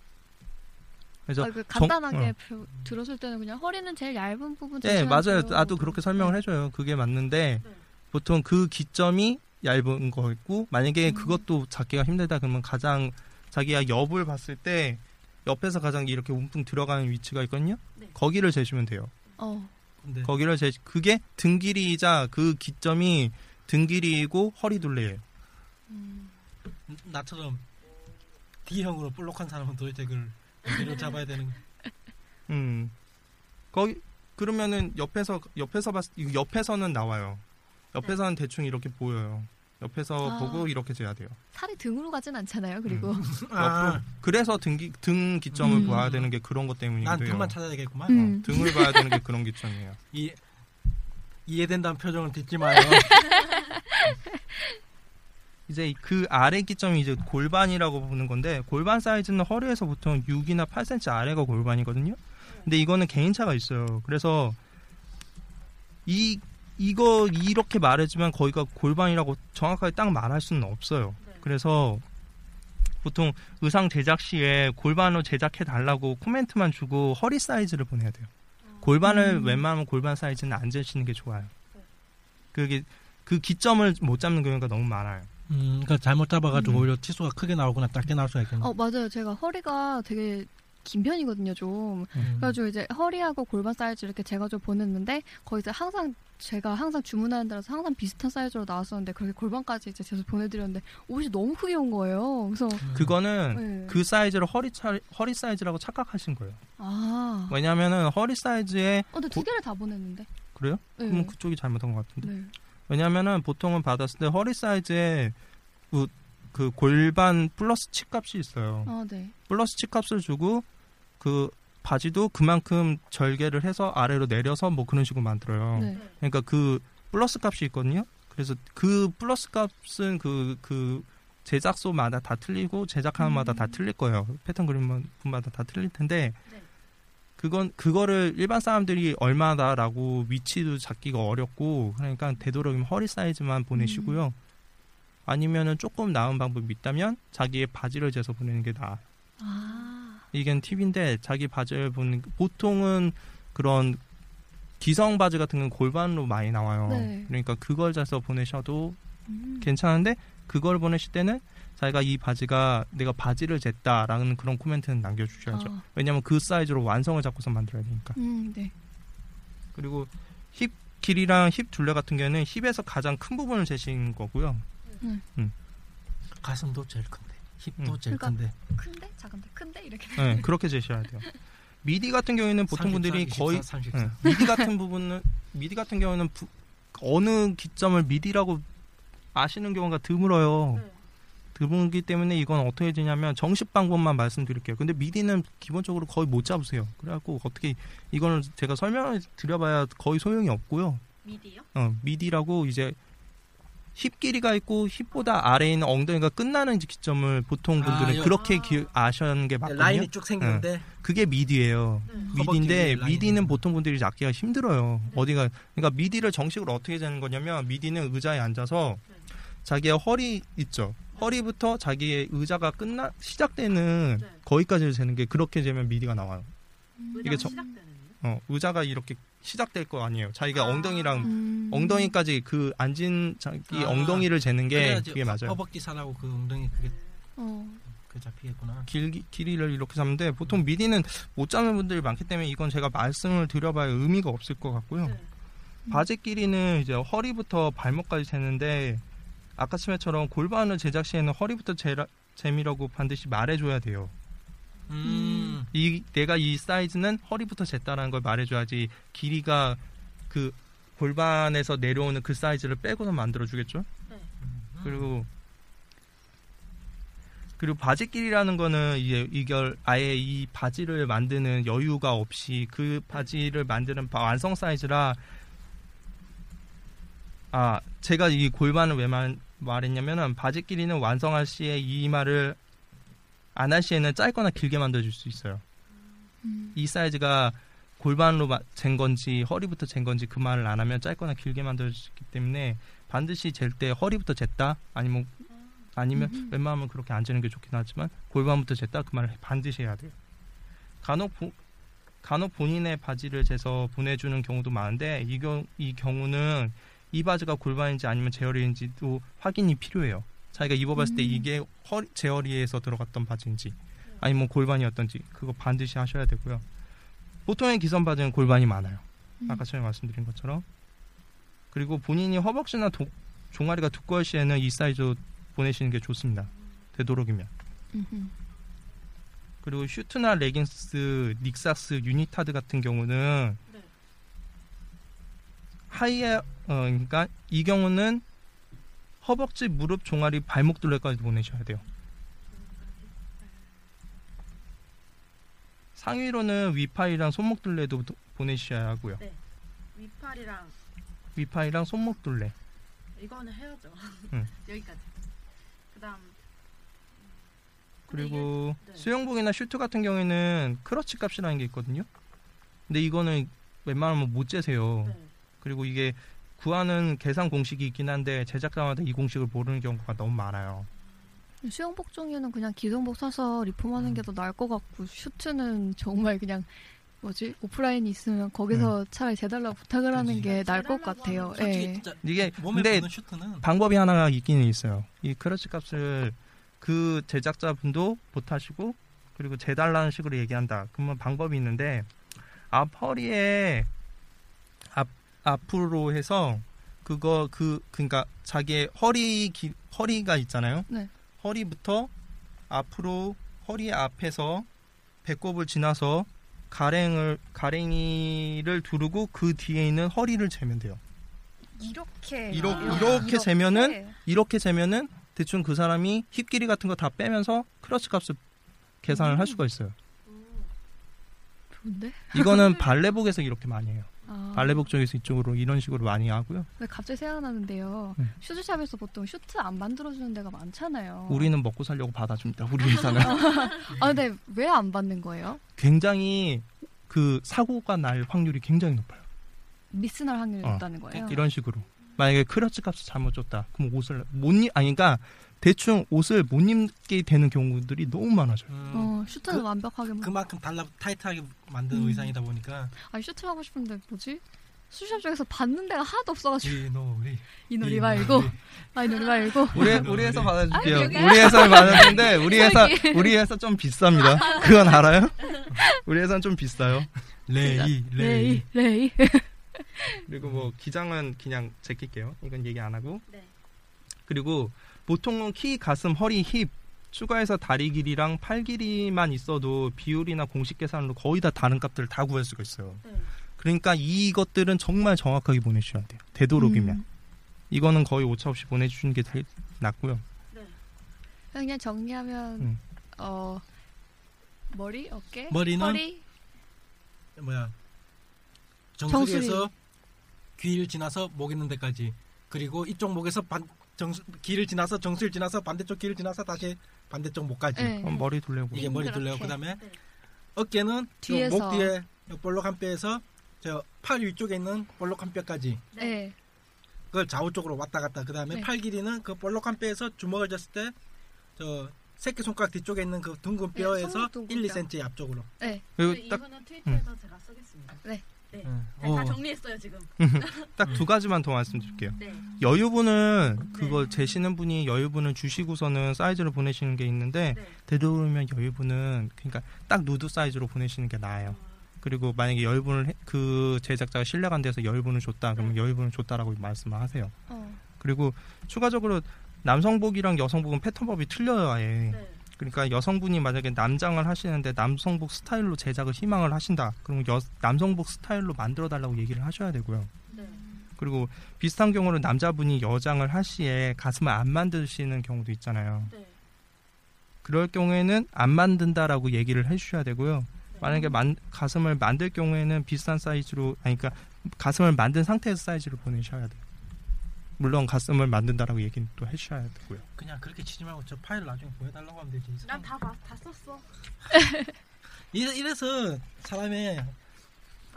그래서 아, 그 정- 간단하게 어. 표- 들었을 때는 그냥 허리는 제일 얇은 부분. 네 맞아요. 돼요. 나도 그렇게 설명을 해줘요. 그게 맞는데 네. 보통 그 기점이 얇은 거였고 만약에 음. 그것도 잡기가 힘들다 그러면 가장 자기가 옆을 봤을 때 옆에서 가장 이렇게 움풍 들어가는 위치가 있거든요. 네. 거기를 재시면 돼요. 어. 근데 거기를 재 그게 등 길이이자 그 기점이 등 길이이고 허리 둘레예요. 음. 나처럼 D형으로 볼록한 사람은 도대체 그걸 어디로 잡아야 되는 음. 거기 그러면은 옆에서 옆에서 봤 옆에서는 나와요. 옆에서는 대충 이렇게 보여요. 옆에서 아. 보고 이렇게 재야 돼요. 살이 등으로 가진 않잖아요. 그리고 아, 옆으로. 그래서 등기 등 기점을 음. 봐야 되는 게 그런 것 때문이기도 난. 등만 찾아야겠구만. 음. 등을 봐야 되는 게 그런 기점이에요. 이 이해된다는 표정을 듣지 마요. 이제 그 아래 기점이 이제 골반이라고 보는 건데 골반 사이즈는 허리에서 보통 6이나 8cm 아래가 골반이거든요. 근데 이거는 개인차가 있어요. 그래서 이 이거 이렇게 말했지만 거기가 골반이라고 정확하게 딱 말할 수는 없어요. 네. 그래서 보통 의상 제작 시에 골반으로 제작해 달라고 코멘트만 주고 허리 사이즈를 보내야 돼요. 골반을 음. 웬만하면 골반 사이즈는 안 재시는 게 좋아요. 네. 그게 그 기점을 못 잡는 경우가 너무 많아요. 음, 그러니까 잘못 잡아가지고 음. 오히려 치수가 크게 나오거나 작게 나올 수가 있겠네. 어 맞아요. 제가 허리가 되게 긴 편이거든요. 좀. 음. 그래가지고 이제 허리하고 골반 사이즈 이렇게 제가 좀 보냈는데 거기서 항상 제가 항상 주문하는 데라서 항상 비슷한 사이즈로 나왔었는데 그렇게 골반까지 이제 제가 보내드렸는데 옷이 너무 크게 온 거예요. 그래서 음. 그거는 네. 그 사이즈를 허리 차, 허리 사이즈라고 착각하신 거예요. 아, 왜냐하면은 허리 사이즈에 어, 근데 두 고- 개를 다 보냈는데. 그래요? 네. 그럼 그쪽이 잘못한 것 같은데. 네. 왜냐하면은 보통은 받았을 때 허리 사이즈에 그, 그 골반 플러스 치 값이 있어요. 아, 네. 플러스 치 값을 주고 그 바지도 그만큼 절개를 해서 아래로 내려서 뭐 그런 식으로 만들어요. 네. 그러니까 그 플러스 값이 있거든요. 그래서 그 플러스 값은 그, 그 제작소마다 다 틀리고 제작하는마다 음. 다 틀릴 거예요. 패턴 그림마다 다 틀릴 텐데 네. 그건 그거를 일반 사람들이 얼마다라고 위치도 잡기가 어렵고 그러니까 되도록이면 허리 사이즈만 보내시고요. 아니면은 조금 나은 방법이 있다면 자기의 바지를 재서 보내는 게 나아. 아, 이게 팁인데 자기 바지를 보는 보통은 그런 기성 바지 같은 건 골반으로 많이 나와요. 네. 그러니까 그걸 재서 보내셔도 음. 괜찮은데 그걸 보내실 때는 자기가 이 바지가 내가 바지를 쟀다라는 그런 코멘트는 남겨주셔야죠. 아, 왜냐하면 그 사이즈로 완성을 잡고서 만들어야 되니까. 음, 네. 그리고 힙 길이랑 힙 둘레 같은 경우는 힙에서 가장 큰 부분을 재신 거고요. 가슴도 제일 큰데, 힙도 음. 제일 그러니까- 큰데. 큰데? 작은데? 큰데? 이렇게. 네, 그렇게 재셔야 돼요. 미디 같은 경우에는 보통 34, 분들이 24, 거의 34. 네, 미디 같은 부분은 미디 같은 경우는 부- 어느 기점을 미디라고 아시는 경우가 드물어요. 네. 드물기 때문에 이건 어떻게 되냐면 정식 방법만 말씀드릴게요. 근데 미디는 기본적으로 거의 못 잡으세요. 그래갖고 어떻게 이거는 제가 설명을 드려봐야 거의 소용이 없고요. 미디요? 어, 미디라고 이제 힙 길이가 있고 힙보다 아래에 있는 엉덩이가 끝나는 기점을 보통 아, 분들은 요- 그렇게 아. 기, 아시는 게 맞거든요. 라인이 쭉 생기는데 그게 미디예요. 네. 미디인데. 미디는 보통 분들이 잡기가 힘들어요. 네. 어디가 그러니까 미디를 정식으로 어떻게 재는 거냐면 미디는 의자에 앉아서 네. 자기의 허리 있죠. 허리부터 자기의 의자가 끝나 시작되는 네. 거기까지를 재는 게 그렇게 재면 미디가 나와요. 의자가 이게 저-? 어, 의자가 이렇게 시작될 거 아니에요. 자기가 아. 엉덩이랑 음. 엉덩이까지 그 앉은 자기 아, 엉덩이를 재는 게 그래야지 그게 맞아요. 허벅지 살하고 그 엉덩이 그게 어. 그 잡히겠구나. 길, 길이를 이렇게 잡는데 보통 미디는 못 잡는 분들이 많기 때문에 이건 제가 말씀을 드려봐야 의미가 없을 것 같고요. 네. 바지 길이는 이제 허리부터 발목까지 재는데 아까 치매처럼 골반을 제작 시에는 허리부터 재라, 재미라고 반드시 말해줘야 돼요. 음. 이 내가 이 사이즈는 허리부터 쟀다라는 걸 말해줘야지 길이가 그 골반에서 내려오는 그 사이즈를 빼고는 만들어주겠죠. 네. 그리고 그리고 바지 길이라는 거는 이게 이걸 아예 이 바지를 만드는 여유가 없이 그 바지를 만드는 바- 완성 사이즈라 아 제가 이 골반을 왜 말, 말했냐면은 바지 길이는 완성할 시에 이 말을 안할 시에는 짧거나 길게 만들어줄 수 있어요. 음. 이 사이즈가 골반으로 마- 잰 건지 허리부터 잰 건지 그 말을 안 하면 짧거나 길게 있기 때문에 반드시 잴 때 허리부터 쟀다 아니면 아니면 음. 웬만하면 그렇게 안 재는 게 좋긴 하지만 골반부터 쟀다 그 말을 반드시 해야 돼요. 간혹 보- 간혹 본인의 바지를 재서 보내주는 경우도 많은데 이, 경, 이 경우는 이 바지가 골반인지 아니면 제허리인지도 확인이 필요해요. 자기가 입어봤을 때 음. 이게 허리, 제허리에서 들어갔던 바지인지 아니면 골반이었던지 그거 반드시 하셔야 되고요. 보통의 기성 바지는 골반이 많아요. 음. 아까 전에 말씀드린 것처럼. 그리고 본인이 허벅지나 도- 종아리가 두꺼울 시에는 이 사이즈 보내시는 게 좋습니다. 되도록이면. 음흠. 그리고 슈트나 레깅스, knee socks, 유니타드 같은 경우는 네. 하의에 어 그러니까 이 경우는 허벅지, 무릎, 종아리, 발목 둘레까지 보내셔야 돼요. 상의로는 위팔이랑 손목 둘레도 도- 보내셔야 하고요. 위팔이랑 위팔이랑 손목 둘레. 이거는 해야죠. 응. 여기까지. 그다음 그리고 네. 수영복이나 슈트 같은 경우에는 crotch 값이라는 게 있거든요. 근데 이거는 웬만하면 못 재세요. 네. 그리고 이게 구하는 계산 공식이 있긴 한데 제작자마다 이 공식을 모르는 경우가 너무 많아요. 수영복 중에는 그냥 기성복 사서 리폼하는 음. 게더 나을 것 같고 슈트는 정말 그냥 뭐지 오프라인이 있으면 거기서 차라리 재달라고 부탁을 하는. 게 나을 것 같아요. 예. 이게 몸에 근데 방법이 하나가 있기는 있어요. 이 크러치 값을 그 제작자분도 못하시고 그리고 재달라는 식으로 얘기한다. 그러면 방법이 있는데 앞 허리에 앞 앞으로 해서 그거 그 그러니까 자기의 허리 기, 허리가 있잖아요. 네. 허리부터 앞으로 허리 앞에서 배꼽을 지나서 가랭을 가랭이를 두르고 그 뒤에 있는 허리를 재면 돼요. 이렇게 이렇- 아, 이렇게 재면은 이렇게 재면은 대충 그 사람이 힙 길이 같은 거 다 빼면서 crotch 값을 계산을 할 수가 있어요. 좋은데? 이거는 발레복에서 이렇게 많이 해요. 아. 발레복 쪽에서 이쪽으로 이런 식으로 많이 하고요. 근데 갑자기 생각나는데요. 네. 슈즈샵에서 보통 슈트 안 만들어주는 데가 많잖아요. 우리는 먹고 살려고 받아줍니다. 우리 회사는 아 근데 왜 안 받는 거예요? 굉장히 그 사고가 날 확률이 굉장히 높아요. 미스날 확률이 어, 높다는 거예요. 이런 식으로 만약에 crotch 값을 잘못 줬다. 그럼 옷을 못 입, 아니 그러니까 대충 옷을 못 입게 되는 경우들이 너무 많아져요. 음, 어 슈트는 그- 완벽하게 뭐- 그만큼 달라 타이트하게 만든 음. 의상이다 보니까 아니 슈트 하고 싶은데 뭐지? 수샵 중에서 받는 데가 하나도 없어가지고 이 노리 이 놀이 말고 아이 놀이 말고 우리 우리 회사 받아줄게요. 아. 우리 회사를 받았는데 우리 회사 우리 회사 좀 비쌉니다. 그건 알아요? 우리 회사는 좀 비싸요. 레이 레이 레이 레이 그리고 뭐 기장은 그냥 제낄게요. 이건 얘기 안 하고. 네. 그리고 보통은 키, 가슴, 허리, 힙 추가해서 다리 길이랑 팔 길이만 있어도 비율이나 공식 계산으로 거의 다 다른 값들을 다 구할 수가 있어요. 네. 그러니까 이것들은 정말 정확하게 보내주셔야 돼요. 되도록이면. 음. 이거는 거의 오차 없이 보내주시는 게 제일 낫고요. 네. 그냥 정리하면 음. 어 머리 어깨 머리는 허리 뭐야 정수리. 정수리에서 귀를 지나서 목 있는 데까지 그리고 이쪽 목에서 반 정수 귀를 지나서 정수리를 지나서 반대쪽 귀를 지나서 다시 반대쪽 목까지 네. 머리 둘레고. 이게 머리. 둘레고 그다음에 네. 어깨는 뒤에서. 목 뒤에 요 볼록 한 뼈에서 저 팔 위쪽에 있는 볼록 한 뼈까지 네. 그걸 좌우 쪽으로 왔다 갔다 그다음에 네. 팔 길이는 그 볼록 한 뼈에서 주먹을 졌을 때 저 새끼 손가락 뒤쪽에 있는 그 둥근 네, 뼈에서 둥근 1, 뼈. 2cm 앞쪽으로 네. 그리고 딱 이거는 트위터에서 제가 쓰겠습니다. 네. 네. 응. 네, 다 어. 정리했어요 지금. 딱 두 가지만 더 말씀드릴게요. 네. 여유분은 그거 네. 재시는 분이 여유분을 주시고서는 사이즈를 보내시는 게 있는데 네. 되도록이면 여유분은 그러니까 딱 누드 사이즈로 보내시는 게 나아요. 그리고 만약에 여유분을 해- 그 제작자가 신뢰가 안 돼서 여유분을 줬다 그러면 여유분을 줬다라고 말씀을 하세요. 어. 그리고 추가적으로 남성복이랑 여성복은 패턴법이 틀려요 아예. 네. 그러니까 여성분이 만약에 남장을 하시는데 남성복 스타일로 제작을 희망을 하신다. 그러면 여, 남성복 스타일로 만들어 달라고 얘기를 하셔야 되고요. 네. 그리고 비슷한 경우는 남자분이 여장을 할 시에 가슴을 안 만드시는 경우도 있잖아요. 네. 그럴 경우에는 안 만든다라고 얘기를 해주셔야 되고요. 만약에 만- 가슴을 만들 경우에는 비슷한 사이즈로 아니 그러니까 가슴을 만든 상태에서 사이즈를 보내셔야 돼요. 물론 가슴을 만든다라고 얘기는 또 해주셔야 되고요. 그냥 그렇게 치지 말고 저 파일 나중에 보여달라고 하면 되지. 난다 다 썼어. 이래, 이래서 사람이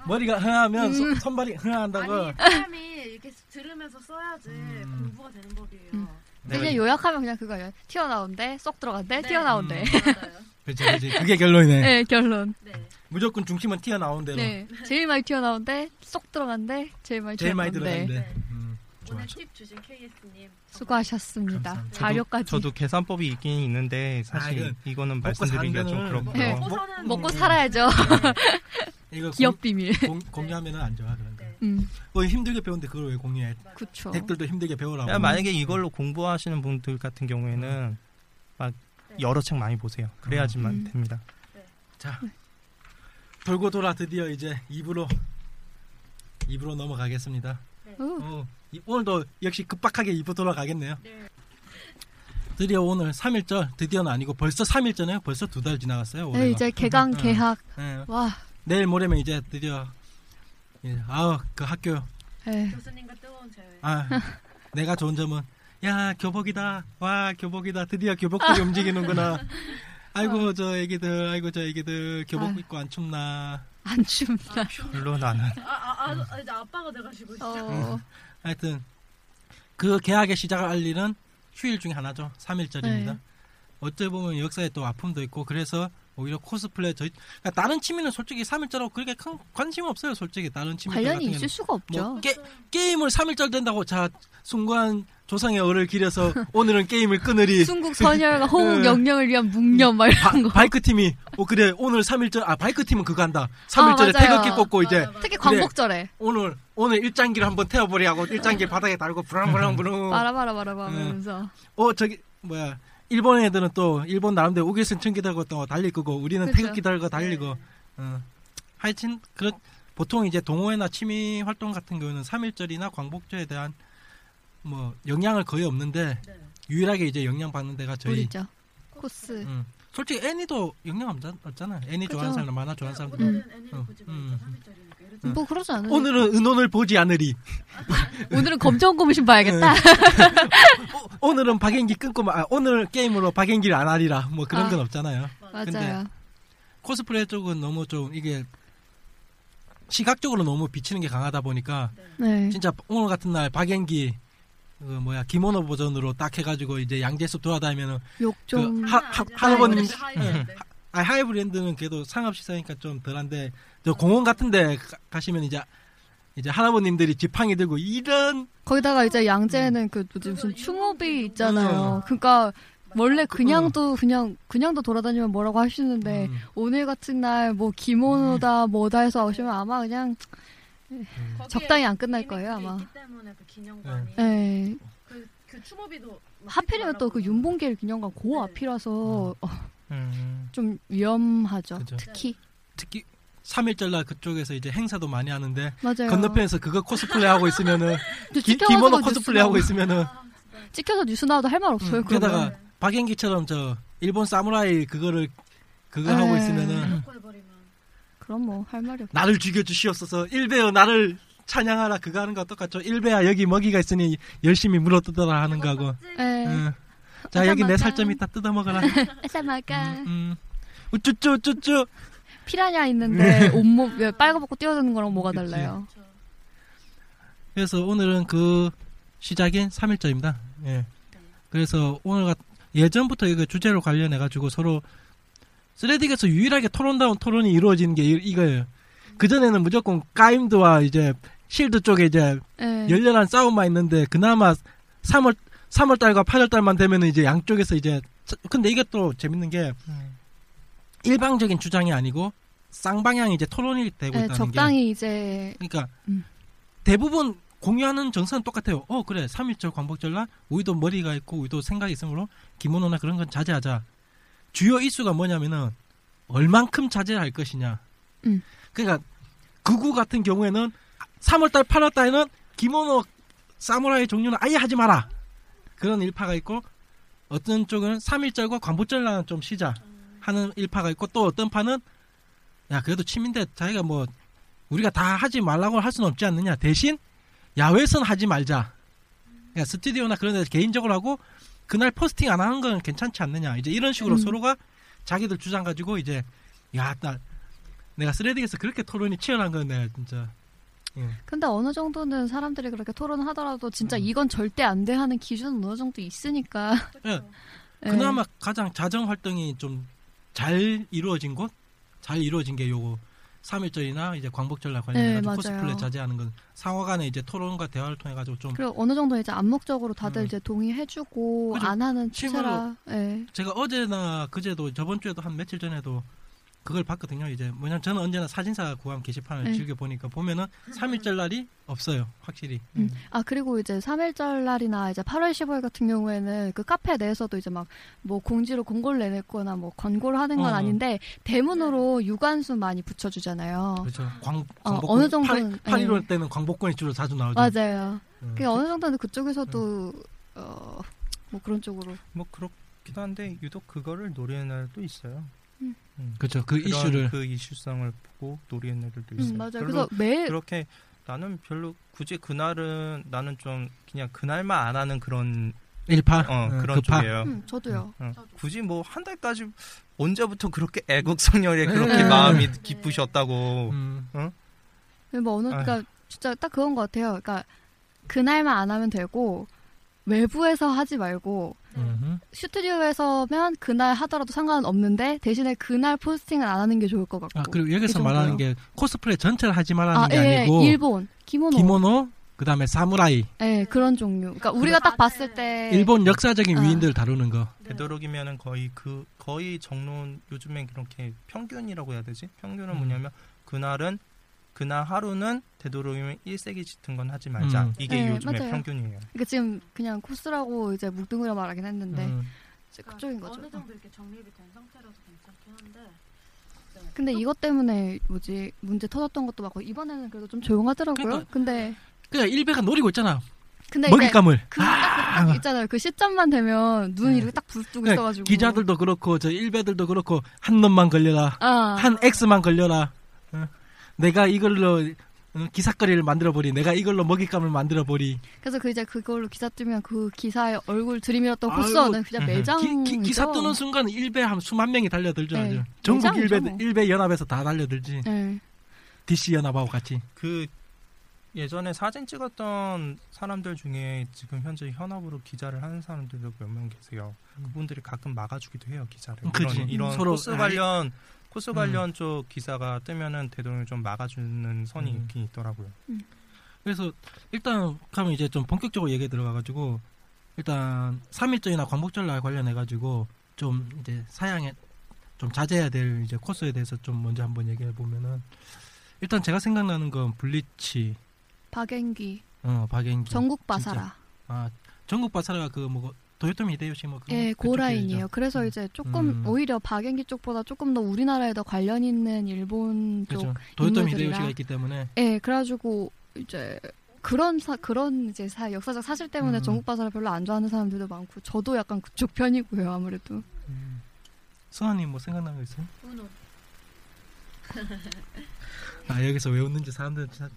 머리가 흥하면 손- 손발이 흥한다고. 아니 사람이 이렇게 들으면서 써야지 음. 공부가 되는 법이에요. 음. 네. 그냥 요약하면 그냥 그거예요. 튀어나온대, 쏙 들어간대, 네. 튀어나온대. 맞아요. 그렇지, 그렇지. 그게 결론이네. 네, 결론. 네. 무조건 중심은 튀어나온 대로. 네. 제일 많이 튀어나온대, 쏙 들어간대, 제일 많이 제일 많이 튀어나온대. 오늘 팁 주신 KS님 수고하셨습니다. 감사합니다. 자료까지. 저도 계산법이 있긴 있는데 사실 아, 이건 이거는 말씀드리기가 좀 그렇고요. 네. 먹고 사는 먹고 음. 살아야죠. 이거 기업 비밀. 공, 공유하면은 안 좋아 그런 거. 네. 음, 어, 힘들게 배우는데 그걸 왜 공유해? 그쵸. 덱들도 힘들게 배우라고. 야, 만약에 이걸로 공부하시는 분들 같은 경우에는 막 네. 여러 책 많이 보세요. 그래야지만 음. 됩니다. 자 돌고 돌아 드디어 이제 입으로 입으로 넘어가겠습니다. 우, 어, 이- 오늘도 역시 급박하게 입으로 돌아가겠네요. 네. 드디어 오늘 3일절 드디어는 아니고 벌써 3일전에요. 벌써 두 달 지나갔어요. 네, 올해가. 이제 개강, 응, 개학. 응. 와, 내일 모레면 이제 드디어 예, 아우 그 학교 에, 교수님과 뜨거운 재회. 아 내가 좋은 점은 야 교복이다 와 교복이다 드디어 교복들이 움직이는구나 아이고 저 애기들 아이고 저 애기들 교복 아유. 입고 안 춥나 안 춥다. 별로 나는 아, 아, 아, 아, 이제 아빠가 돼가지고 진짜. 어, 하여튼 그 개학의 시작을 알리는 휴일 중에 하나죠 3일절입니다 네. 어찌 보면 역사에 또 아픔도 있고 그래서 오히려 코스플레 저희 그러니까 다른 취미는 솔직히 3일절하고 그렇게 큰 관심 없어요 솔직히 다른 취미 관련이 있을 수가 없죠. 뭐 게, 게임을 3일절 된다고 자 순간 조상의 얼을 기려서 오늘은 게임을 끊으리 순국 선열과 호국 응. 영령을 위한 묵념 막 바, 이런 거. 바이크 팀이 어 그래 오늘 3일절 아 바이크 팀은 그거 한다 3일절에 맞아요. 태극기 꽂고 이제 맞아, 맞아. 특히 그래. 광복절에 오늘 오늘 일장기를 한번 태워버리 하고 일장기 바닥에 달고 부랑부랑부랑 바라바라 바라바 응. 하면서 어 저기 뭐야 일본 애들은 또 일본 나름대로 우길승 층기 달고 또 달릴 거고 우리는. 태극기 달고 달리고 어. 하여튼 그 보통 이제 동호회나 취미 활동 같은 경우는 3일절이나 광복절에 대한 뭐 영향을 거의 없는데 네. 유일하게 이제 영향 받는 데가 저희 우리죠. 코스. 음. 솔직히 애니도 영향 없잖- 없잖아. 애니 그죠. 좋아하는 사람, 만화 좋아하는 사람들. 오늘은 음. 애니를 음. 음. 3일절이니까. 예를 들어 음. 뭐 그러지 않아요. 오늘은 은혼을 보지 않으리. 오늘은 검정 고무신 봐야겠다. 오, 늘은 박연기 끊고 마- 아, 오늘 게임으로 박연기를 안 하리라. 뭐 그런 아. 건 없잖아요. 맞아요. 코스프레 쪽은 너무 좀 이게 시각적으로 너무 비치는 게 강하다 보니까 네. 진짜 오늘 같은 날 박연기 그 뭐야 기모노 버전으로 딱 해가지고 이제 양재숲 돌아다니면은 욕 좀. 그 하- 하- 할아버님- 하이브랜드. 아 하이브랜드는 그래도 상업 시사니까 좀 덜한데 저 공원 같은데 가- 가시면 이제 이제 할아버님들이 지팡이 들고 이런 거기다가 이제 양재는 그 뭐지 무슨 충업이 있잖아요. 음. 그러니까 원래 그냥도 그냥 그냥도 돌아다니면 뭐라고 하시는데 음, 오늘 같은 날 뭐 기모노다 뭐다 해서 오시면 아마 그냥 거기에 적당히 안 끝날 거예요, 아마. 그 기념관이 예. 그, 그 추모비도 막 하필이면 또 그 윤봉길 기념관 그 네. 앞이라서 어, 음, 좀 위험하죠. 그죠. 특히 특히 3일절 날 그쪽에서 이제 행사도 많이 하는데 맞아요. 건너편에서 그거 코스프레 하고 있으면은 기, 기모노 뉴스 코스프레 하고 있으면은. 찍혀서 뉴스 나와도 할 말 없어요. 음, 그러면. 게다가 박연기처럼 저 일본 사무라이 그거를 그거 하고 에. 있으면은 그럼 뭐 할 말이 없. 나를 죽여주시옵소서 일배여 나를 찬양하라 그거 하는 거 똑같죠 일배야 여기 먹이가 있으니 열심히 물어 뜯어라 하는 거하고 예. 응. 자 여기 내. 살점 있다 뜯어 먹어라 에사마가 음, 우쭈쭈 우쭈쭈 피라냐 네. 있는데 온몸 예, 빨가벗고 뛰어드는 거랑 뭐가 달라요? 그렇죠. 그래서 오늘은 그 시작인 3일절입니다 예. 그래서 오늘 같 예전부터 이거 주제로 관련해 가지고 서로 쓰레딕에서 유일하게 토론다운 토론이 이루어지는 게 이- 이거예요. 그 전에는 무조건 까임드와 이제 실드 쪽에 이제 예. 열렬한 싸움만 있는데 그나마 3월 3월 달과 8월 달만 되면은 이제 양쪽에서 이제 근데 이게 또 재밌는 게 일방적인 주장이 아니고 쌍방향 이제 토론이 되고 예, 있다는 게 적당히 이제 그러니까 음. 대부분 공유하는 정서는 똑같아요. 어 그래 3.1절 광복절날 우리도 머리가 있고 우리도 생각이 있으므로 기모노나 그런 건 자제하자. 주요 이슈가 뭐냐면은 얼만큼 자제할 것이냐. 음. 그러니까 극우 같은 경우에는 3월달 8월달에는 기모노 사무라이 종류는 아예 하지 마라. 그런 일파가 있고 어떤 쪽은 3.1절과 광복절날은 좀 쉬자 하는 일파가 있고 또 어떤 파는 야 그래도 침인데 자기가 뭐 우리가 다 하지 말라고 할 수는 없지 않느냐 대신 야외선 하지 말자 그러니까 스튜디오나 그런 데서 개인적으로 하고 그날 포스팅 안 하는 건 괜찮지 않느냐 이제 이런 식으로 음. 서로가 자기들 주장 가지고 이제 야나 내가 스레딩에서 그렇게 토론이 치열한 건 내가 진짜 예. 근데 어느 정도는 사람들이 그렇게 토론을 하더라도 진짜 음. 이건 절대 안 돼 하는 기준은 어느 정도 있으니까. 예. 예. 그나마 가장 자정 활동이 좀 잘 이루어진 곳, 잘 이루어진 게 요거 3일절이나 이제 광복절날 관련해 네. 코스플레 자제하는 건 상호간에 이제 토론과 대화를 통해 가지고 좀 그리고 어느 정도 이제 암묵적으로 다들 음. 이제 동의해주고 그죠. 안 하는. 추세라. 예. 제가 어제나 그제도 저번 주에도 한 며칠 전에도 그걸 봤거든요. 이제 뭐냐면 저는 언제나 사진사 구함 게시판을 네. 즐겨 보니까 보면은 3일절 날이 없어요. 확실히. 음. 아 그리고 이제 3일절 날이나 이제 8월 15일 같은 경우에는 그 카페 내에서도 이제 막 뭐 공지로 공고를 내냈거나 뭐 권고를 하는 건 어. 아닌데 대문으로 유관수 많이 붙여주잖아요. 그렇죠. 광, 어, 광복권 어느 정도는, 8, 1 예. 5 때는 광복권이 주로 자주 나오죠. 맞아요. 음. 그 어느 정도는 그쪽에서도 어, 뭐 그런 쪽으로. 뭐 그렇기도 한데 유독 그거를 노리는 날도 있어요. 음. 음. 그렇죠. 그 그런 이슈를 그 이슈성을 보고 노리는 날들도 있어요. 음, 맞아요. 별로 그래서 매일 그렇게 나는 별로 굳이 그날은 나는 좀 그냥 그날만 안 하는 그런 일파 어, 어, 그런 급파. 쪽이에요. 음, 저도요. 어, 굳이 뭐 한 달까지 언제부터 그렇게 애국성열에 그렇게 네. 마음이 기쁘셨다고 음. 뭐 어느 아휴. 그러니까 진짜 딱 그건 것 같아요. 그러니까 그날만 안 하면 되고 외부에서 하지 말고 음흠. 스튜디오에서면 그날 하더라도 상관은 없는데 대신에 그날 포스팅은 안 하는 게 좋을 것 같고. 아 그리고 여기서. 말하는 게 코스프레 전체를 하지 말라는 아, 게 예, 아니고 일본 기모노. 기모노 그다음에 사무라이 예, 그런 종류. 그러니까 우리가 딱 봤을 때 일본 역사적인 아. 위인들 다루는 거. 되도록이면은 거의 그 거의 정론 요즘엔 그렇게 평균이라고 해야 되지? 평균은 음. 뭐냐면 그날은 그날 하루는 되도록이면 1세기 짙은 건 하지 말자. 음. 이게 네, 요즘의 맞아요. 평균이에요. 그러니까 지금 그냥 코스라고 이제 묵둥그려 말하긴 했는데 음. 그쪽인 거죠. 어느 정도 이렇게 정립이 된 상태라서 괜찮긴 한데. 네. 근데 이것 때문에 뭐지 문제 터졌던 것도 많고 이번에는 그래도 좀 조용하더라고요. 그러니까 근데 그냥 일베가 노리고 있잖아. 근데 먹잇감을. 그 딱, 딱 있잖아요. 그 시점만 되면 눈 네. 이렇게 딱 그러니까 있어가지고 기자들도 그렇고 저 일베들도 그렇고 한 놈만 걸려라. 아, 한 X만 걸려라. 어? 내가 이걸로 어, 기사거리를 만들어 버리. 내가 이걸로 먹잇감을 만들어 버리. 그래서 그 이제 그걸로 기사 뜨면 그 기사에 얼굴 들이밀었던 코스는 그냥 음흠. 매장 기, 사 뜨는 순간 일베 한 수만 명이 달려들죠. 네. 아주. 전국 일베 뭐. 일베 연합에서 다 달려들지. 네. DC 연합하고 같이. 그 예전에 사진 찍었던 사람들 중에 지금 현재 현업으로 기자를 하는 사람들도 몇 명 계세요. 그분들이 가끔 막아주기도 해요 기자를. 음, 그치. 이런, 이런 서로 코스 아예- 관련 코스 음. 관련 쪽 기사가 뜨면은 되도록 좀 막아주는 선이 음. 있긴 있더라고요. 그래서 일단 그러면 이제 좀 본격적으로 얘기 들어가가지고 일단 3일절이나 광복절 날 관련해가지고 좀 이제 사양에 좀 자제해야 될 이제 코스에 대해서 좀 먼저 한번 얘기해 보면은 일단 제가 생각나는 건 블리치, 박앤기, 어 박앤기, 전국 바사라. 아 전국 바사라가 그 뭐 도요토미 히데요시 뭐 그, 예, 고라인이에요. 그래서 음. 이제 조금 음. 오히려 박앤기 쪽보다 조금 더 우리나라에 더 관련 있는 일본 쪽. 그렇죠. 도요토미 인물들이라. 히데요시가 있기 때문에 예, 그래가지고 이제 그런 사 그런 이제 사 역사적 사실 때문에 음. 전국 바사를 별로 안 좋아하는 사람들도 많고 저도 약간 그쪽 편이고요 아무래도. 수아님 뭐 생각나는 거 있어요? 우노. 아 여기서 왜 웃는지 사람들 자-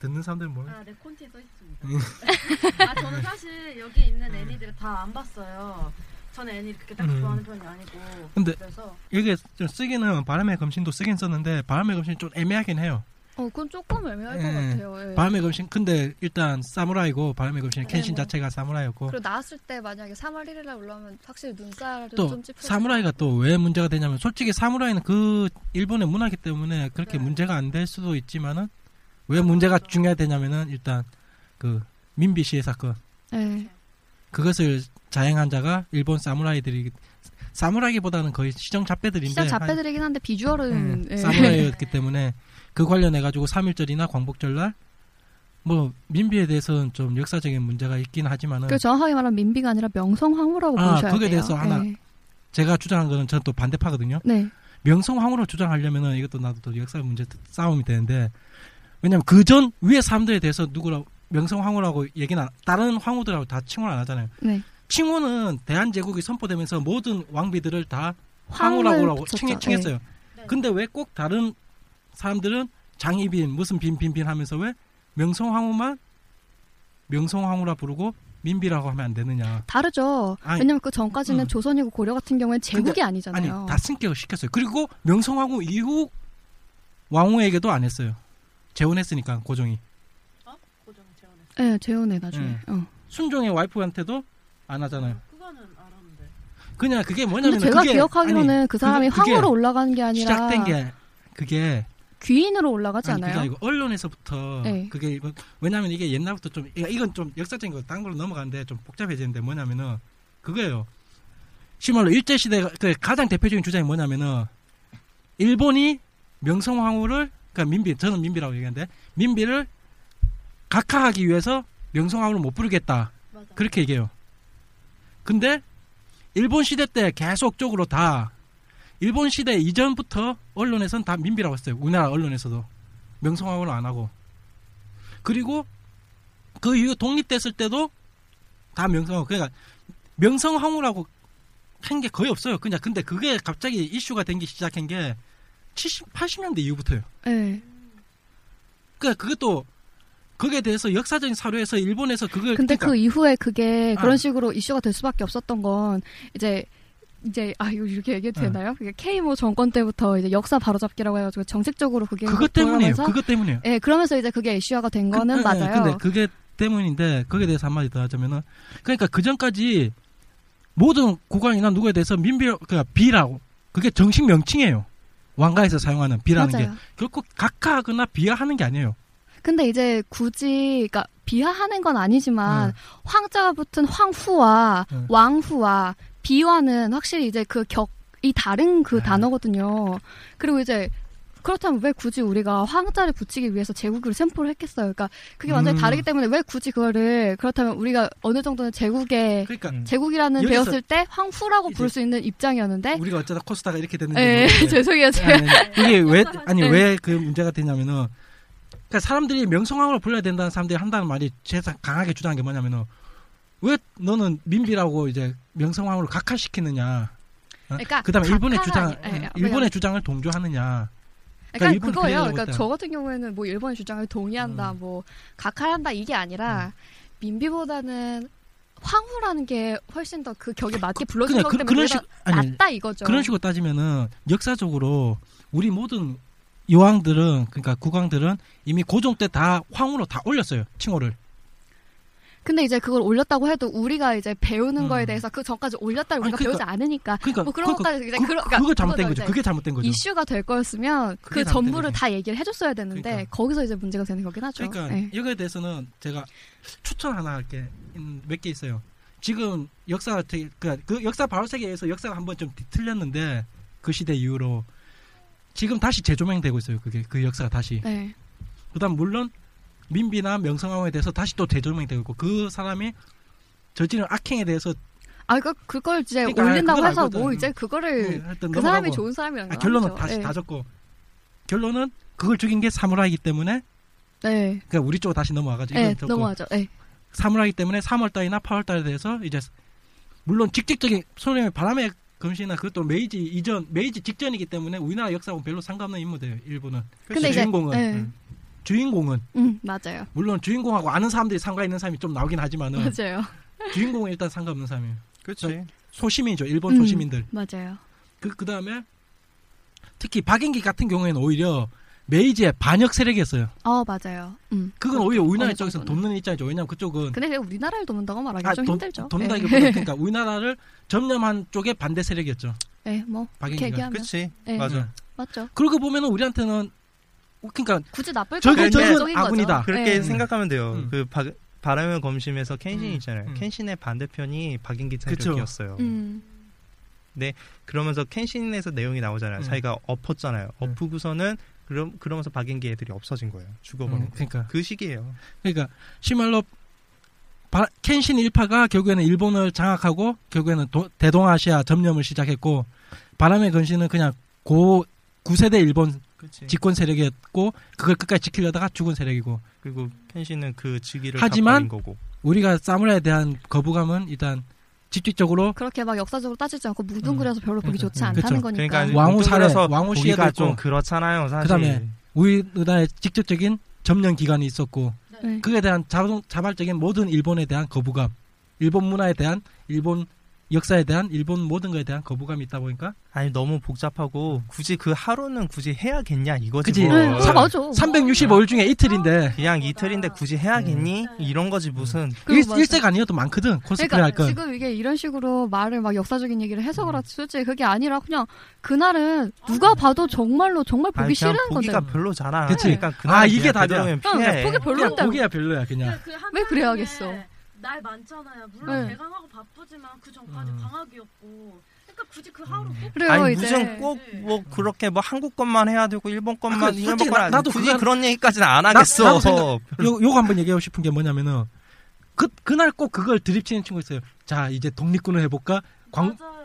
듣는 사람들 뭐 아, 네, 콘티에 써 있습니다. 아, 저는 사실 여기 있는 애니들을 다 안 봤어요. 저는 애니 그렇게 딱 음. 좋아하는 편이 아니고. 근데 그래서 여기에 좀 쓰기는 바람의 검신도 쓰긴 썼는데 바람의 검신 좀 애매하긴 해요. 어, 그건 조금 애매할 것 예. 같아요. 예. 바람의 검신 근데 일단 사무라이고 바람의 검신 네, 켄신 뭐. 자체가 사무라이였고 그리고 나왔을 때 만약에 3월 1일날 올라오면 확실히 눈살을 또좀 찝혀. 사무라이가 또 왜 문제가 되냐면 솔직히 사무라이는 그 일본의 문화기 때문에 그렇게 네. 문제가 안 될 수도 있지만은 왜 문제가 중요하되냐면은 일단 그 민비 시해 사건 네. 그것을 자행한 자가 일본 사무라이들이 사무라이보다는 거의 시정 잡배들인데 시장 잡배들이긴 한데 비주얼은 예, 예. 사무라이였기 때문에 그 관련해 가지고 3일절이나 광복절날 뭐 민비에 대해서는 좀 역사적인 문제가 있긴 하지만은 그 정확하게 말하면 민비가 아니라 명성황후라고 아, 보셔야 돼요. 대해서 하나 네. 제가 주장한 거는 저는 또 반대파거든요. 네. 명성황후로 주장하려면은 이것도 나도 또 역사 문제 싸움이 되는데 왜냐면 그 전 위에 사람들에 대해서 누구라 명성 황후라고 얘기는 안- 다른 황후들하고 다 칭호를 안 하잖아요. 네. 칭호는 대한제국이 선포되면서 모든 왕비들을 다 황후라고. 칭, 칭했어요. 네. 근데 왜 꼭 다른 사람들은 장희빈 무슨 빈빈빈 하면서 왜 명성 황후만 명성 황후라 부르고 민비라고 하면 안 되느냐? 다르죠. 아니, 왜냐면 그 전까지는 음. 조선이고 고려 같은 경우엔 제국이 근데- 아니잖아요. 아니 다 승격을 시켰어요. 그리고 명성황후 이후 왕후에게도 안 했어요. 재혼했으니까 고종이 어? 고정 재원했어. 네, 재혼해 나중에. 음. 어. 순종의 와이프한테도 안 하잖아요. 그거는 알았는데. 그냥 그게 뭐냐면 제가 그게 기억하기로는 아니, 그 사람이 그게 황후로 올라가는 게 아니라 시작된 게 그게 귀인으로 올라가지 아니, 않아요? 그게 언론에서부터 네. 그게 이거- 왜냐면 이게 옛날부터 좀 이건 좀 역사적인 거딴 걸로 넘어가는데 좀 복잡해지는데 뭐냐면은 그거예요. 심말로 일제 시대가 그 가장 대표적인 주장이 뭐냐면은 일본이 명성황후를 그러니까 민비 저는 민비라고 얘기하는데 민비를 각하하기 위해서 명성황후를 못 부르겠다 맞아. 그렇게 얘기해요. 근데 일본 시대 때 계속적으로 다 일본 시대 이전부터 언론에선 다 민비라고 했어요. 우리나라 언론에서도 명성황후를 안 하고 그리고 그 이후 독립됐을 때도 다 명성황후 그러니까 명성황후라고 한 게 거의 없어요. 그냥 근데 그게 갑자기 이슈가 된게 시작한 게 70, 80년대 이후부터요. 네. 그러니까 그것도 거기에 대해서 역사적인 사료에서 일본에서 그걸 근데 그러니까 그 이후에 그게 아. 그런 식으로 이슈가 될 수밖에 없었던 건 이제 이제 아 이거 이렇게 얘기해도 네. 되나요? 그게 K모 정권 때부터 이제 역사 바로잡기라고 해가지고 정책적으로 그게 그것 때문이에요. 돌아가면서 그것 때문이에요. 예, 그러면서 이제 그게 이슈화가 된 거는 그- 예, 맞아요. 근데 그게 때문인데 거기에 대해서 한마디 더 하자면은 그러니까 그 전까지 모든 국왕이나 누구에 대해서 민비 그러니까 비라고 그게 정식 명칭이에요. 왕가에서 사용하는 비라는 게 맞아요. 결코 각하하거나 비하하는 게 아니에요. 근데 이제 굳이 그러니까 비하하는 건 아니지만 네. 황자가 붙은 황후와 네. 왕후와 비화는 확실히 이제 그 격이 다른 그 네. 단어거든요. 그리고 이제 그렇다면 왜 굳이 우리가 황자를 붙이기 위해서 제국을 셈포를 했겠어요? 그러니까 그게 완전히 음. 다르기 때문에 왜 굳이 그거를 그렇다면 우리가 어느 정도는 제국의 그러니까 음. 제국이라는 배웠을 때 황후라고 부를 수 있는 입장이었는데 우리가 어쩌다 코스타가 이렇게 됐는지 예. 죄송해요. 제가 아니, 아니, 이게 왜 아니 네. 왜그 문제가 되냐면은 그러니까 사람들이 명성황후로 불러야 된다는 사람들이 한다는 말이 제가 강하게 주장한 게 뭐냐면은 왜 너는 민비라고 이제 명성황후를 각하시키느냐? 어? 그러니까 그다음에 일본의 주장, 아니- 예, 일본의 왜냐면- 주장을 동조하느냐? 그러니까 일본 그거예요. 그러니까 그때. 저 같은 경우에는 뭐 일본의 주장을 동의한다, 음. 뭐 각하한다 이게 아니라 민비보다는 황후라는 게 훨씬 더 그 격에 맞게 불러준 그냥 거기 그, 때문에 그런 우리가 식 아니 낫다 이거죠. 그런 식으로 따지면은 역사적으로 우리 모든 여왕들은 그러니까 국왕들은 이미 고종 때 다 황후로 다 올렸어요 칭호를. 근데 이제 그걸 올렸다고 해도 우리가 이제 배우는 음. 거에 대해서 그 전까지 올렸다를 아니, 우리가 그러니까- 배우지 않으니까 그러니까 뭐 그런 그러니까 것까지 이제 그, 그거 그러니까 잘못된 그거죠, 거죠. 그게 잘못된 거죠. 이슈가 될 거였으면 그 잘못된 전부를 거죠. 다 얘기를 해줬어야 되는데 그러니까. 거기서 이제 문제가 되는 거긴 하죠. 그러니까 예. 이거에 대해서는 제가 추천 하나 할게 몇 개 있어요. 지금 역사 그, 그 역사 바로 세계에서 역사가 한번 좀 뒤틀렸는데 그 시대 이후로 지금 다시 재조명되고 있어요. 그게 그 역사가 다시. 네. 그다음 물론 민비나 명성황후에 대해서 다시 또 재조명되고 있고 그 사람이 저지른 악행에 대해서 아, 그 그걸 이제 그러니까 올린다고 해서 알거든. 뭐 이제 그거를 네, 그 사람이. 좋은 사람이란 아, 건 결론은. 다시 예. 다 적고 결론은 그걸 죽인 게 사무라이기 때문에 네. 그러니까 우리 쪽으로 다시 넘어와가지고 네, 넘어가죠. 네. 사무라이기 때문에 3월 달이나 8월 달에 대해서 이제 물론 직접적인 소련의 바람의 검시나 그것도 메이지 이전 메이지 직전이기 때문에 우리나라 역사하고 별로 상관없는 인물이에요 일본은 근데 이제 주인공은 네. 음. 주인공은 음, 맞아요. 물론 주인공하고 아는 사람들이 상관 있는 사람이 좀 나오긴 하지만은 맞아요. 주인공은 일단 상관없는 사람이에요 그렇지. 소시민이죠 일본 음. 소시민들 맞아요. 그 그다음에 특히 박인기 같은 경우에는 오히려 메이지의 반역 세력이었어요 어, 맞아요. 음. 그건 오히려 우리나라 쪽에서. 돕는 입장이죠 왜냐면 그쪽은 근데 우리나라를 돕는다고 말하기 아, 좀 돈- 힘들죠. 돕는다기보다 네. 그러니까 우리나라를 점령한 쪽의 반대 세력이었죠 네, 뭐 박인기가. 그렇지. 네. 맞아. 음. 맞죠. 그러고 보면 은 우리한테는 그러니까 굳이 나쁠 결정인 거죠. 아군이다. 그렇게 네. 생각하면 돼요. 음. 그 바, 바람의 검심에서 켄신 음, 있잖아요. 음. 켄신의 반대편이 박인기. 차이력이었어요. 음. 그러면서 켄신에서 내용이 나오잖아요. 음. 자기가 엎었잖아요. 음. 엎으고서는 그럼 그러면서 박인기 애들이 없어진 거예요. 죽어버린 음, 거. 그러니까 그 시기예요. 그러니까 시말로 바- 켄신 일파가 결국에는 일본을 장악하고 결국에는 도- 대동아시아 점령을 시작했고 바람의 근신은 그냥 고 9세대 일본 그치. 집권 세력이었고 그걸 끝까지 지키려다가 죽은 세력이고 그리고 켄신은 그 직위를 하지만 거고. 우리가 사무라이에 대한 거부감은 일단 직접적으로 그렇게 막 역사적으로 따지지 않고 뭉뚱그려서 별로 보기 좋지 음, 않다는 그쵸. 거니까. 그러니까 왕후 사례, 서 왕후 있고. 좀 그렇잖아요. 사실. 그다음에 우리나라의 직접적인 점령 기간이 있었고 네. 그에 대한 자동, 자발적인 모든 일본에 대한 거부감, 일본 문화에 대한 일본 역사에 대한 일본 모든 것에 대한 거부감이 있다 보니까 아니 너무 복잡하고 굳이 그 하루는 굳이 해야겠냐 이거지. 그치. 뭐. 네, 다 맞아. 365일 중에 이틀인데 그냥 이틀인데 굳이 해야겠니? 이런 거지 무슨. 그거 일. 일색 아니어도 많거든 코스프레 그러니까 할 건. 지금 이게 이런 식으로 말을 막 역사적인 얘기를 해서 그렇지 솔직히 그게 아니라 그냥 그날은 누가 봐도 정말로 정말 보기 아니, 그냥 싫은 건데 보기가 별로잖아. 그치. 그러니까 그날 아, 이게 응, 그냥 보기야 별로야 그냥. 그한왜 그래야겠어? 날 많잖아요. 물론 네. 대강하고 바쁘지만 그 전까지 음. 방학이었고. 그러니까 굳이 그 하루 꼭 그래요 아니 이제 무슨 꼭 뭐 그렇게 뭐 한국 것만 해야 되고 일본 아, 것만 그 일본 것만 나- 안- 나도 굳이 그건- 그런 얘기까지는 안 나- 하겠어. 생각- 요, 요거 한번 얘기하고 싶은 게 뭐냐면은 그 그날 꼭 그걸 드립치는 친구 있어요. 자 이제 독립군을 해볼까? 광 맞아요.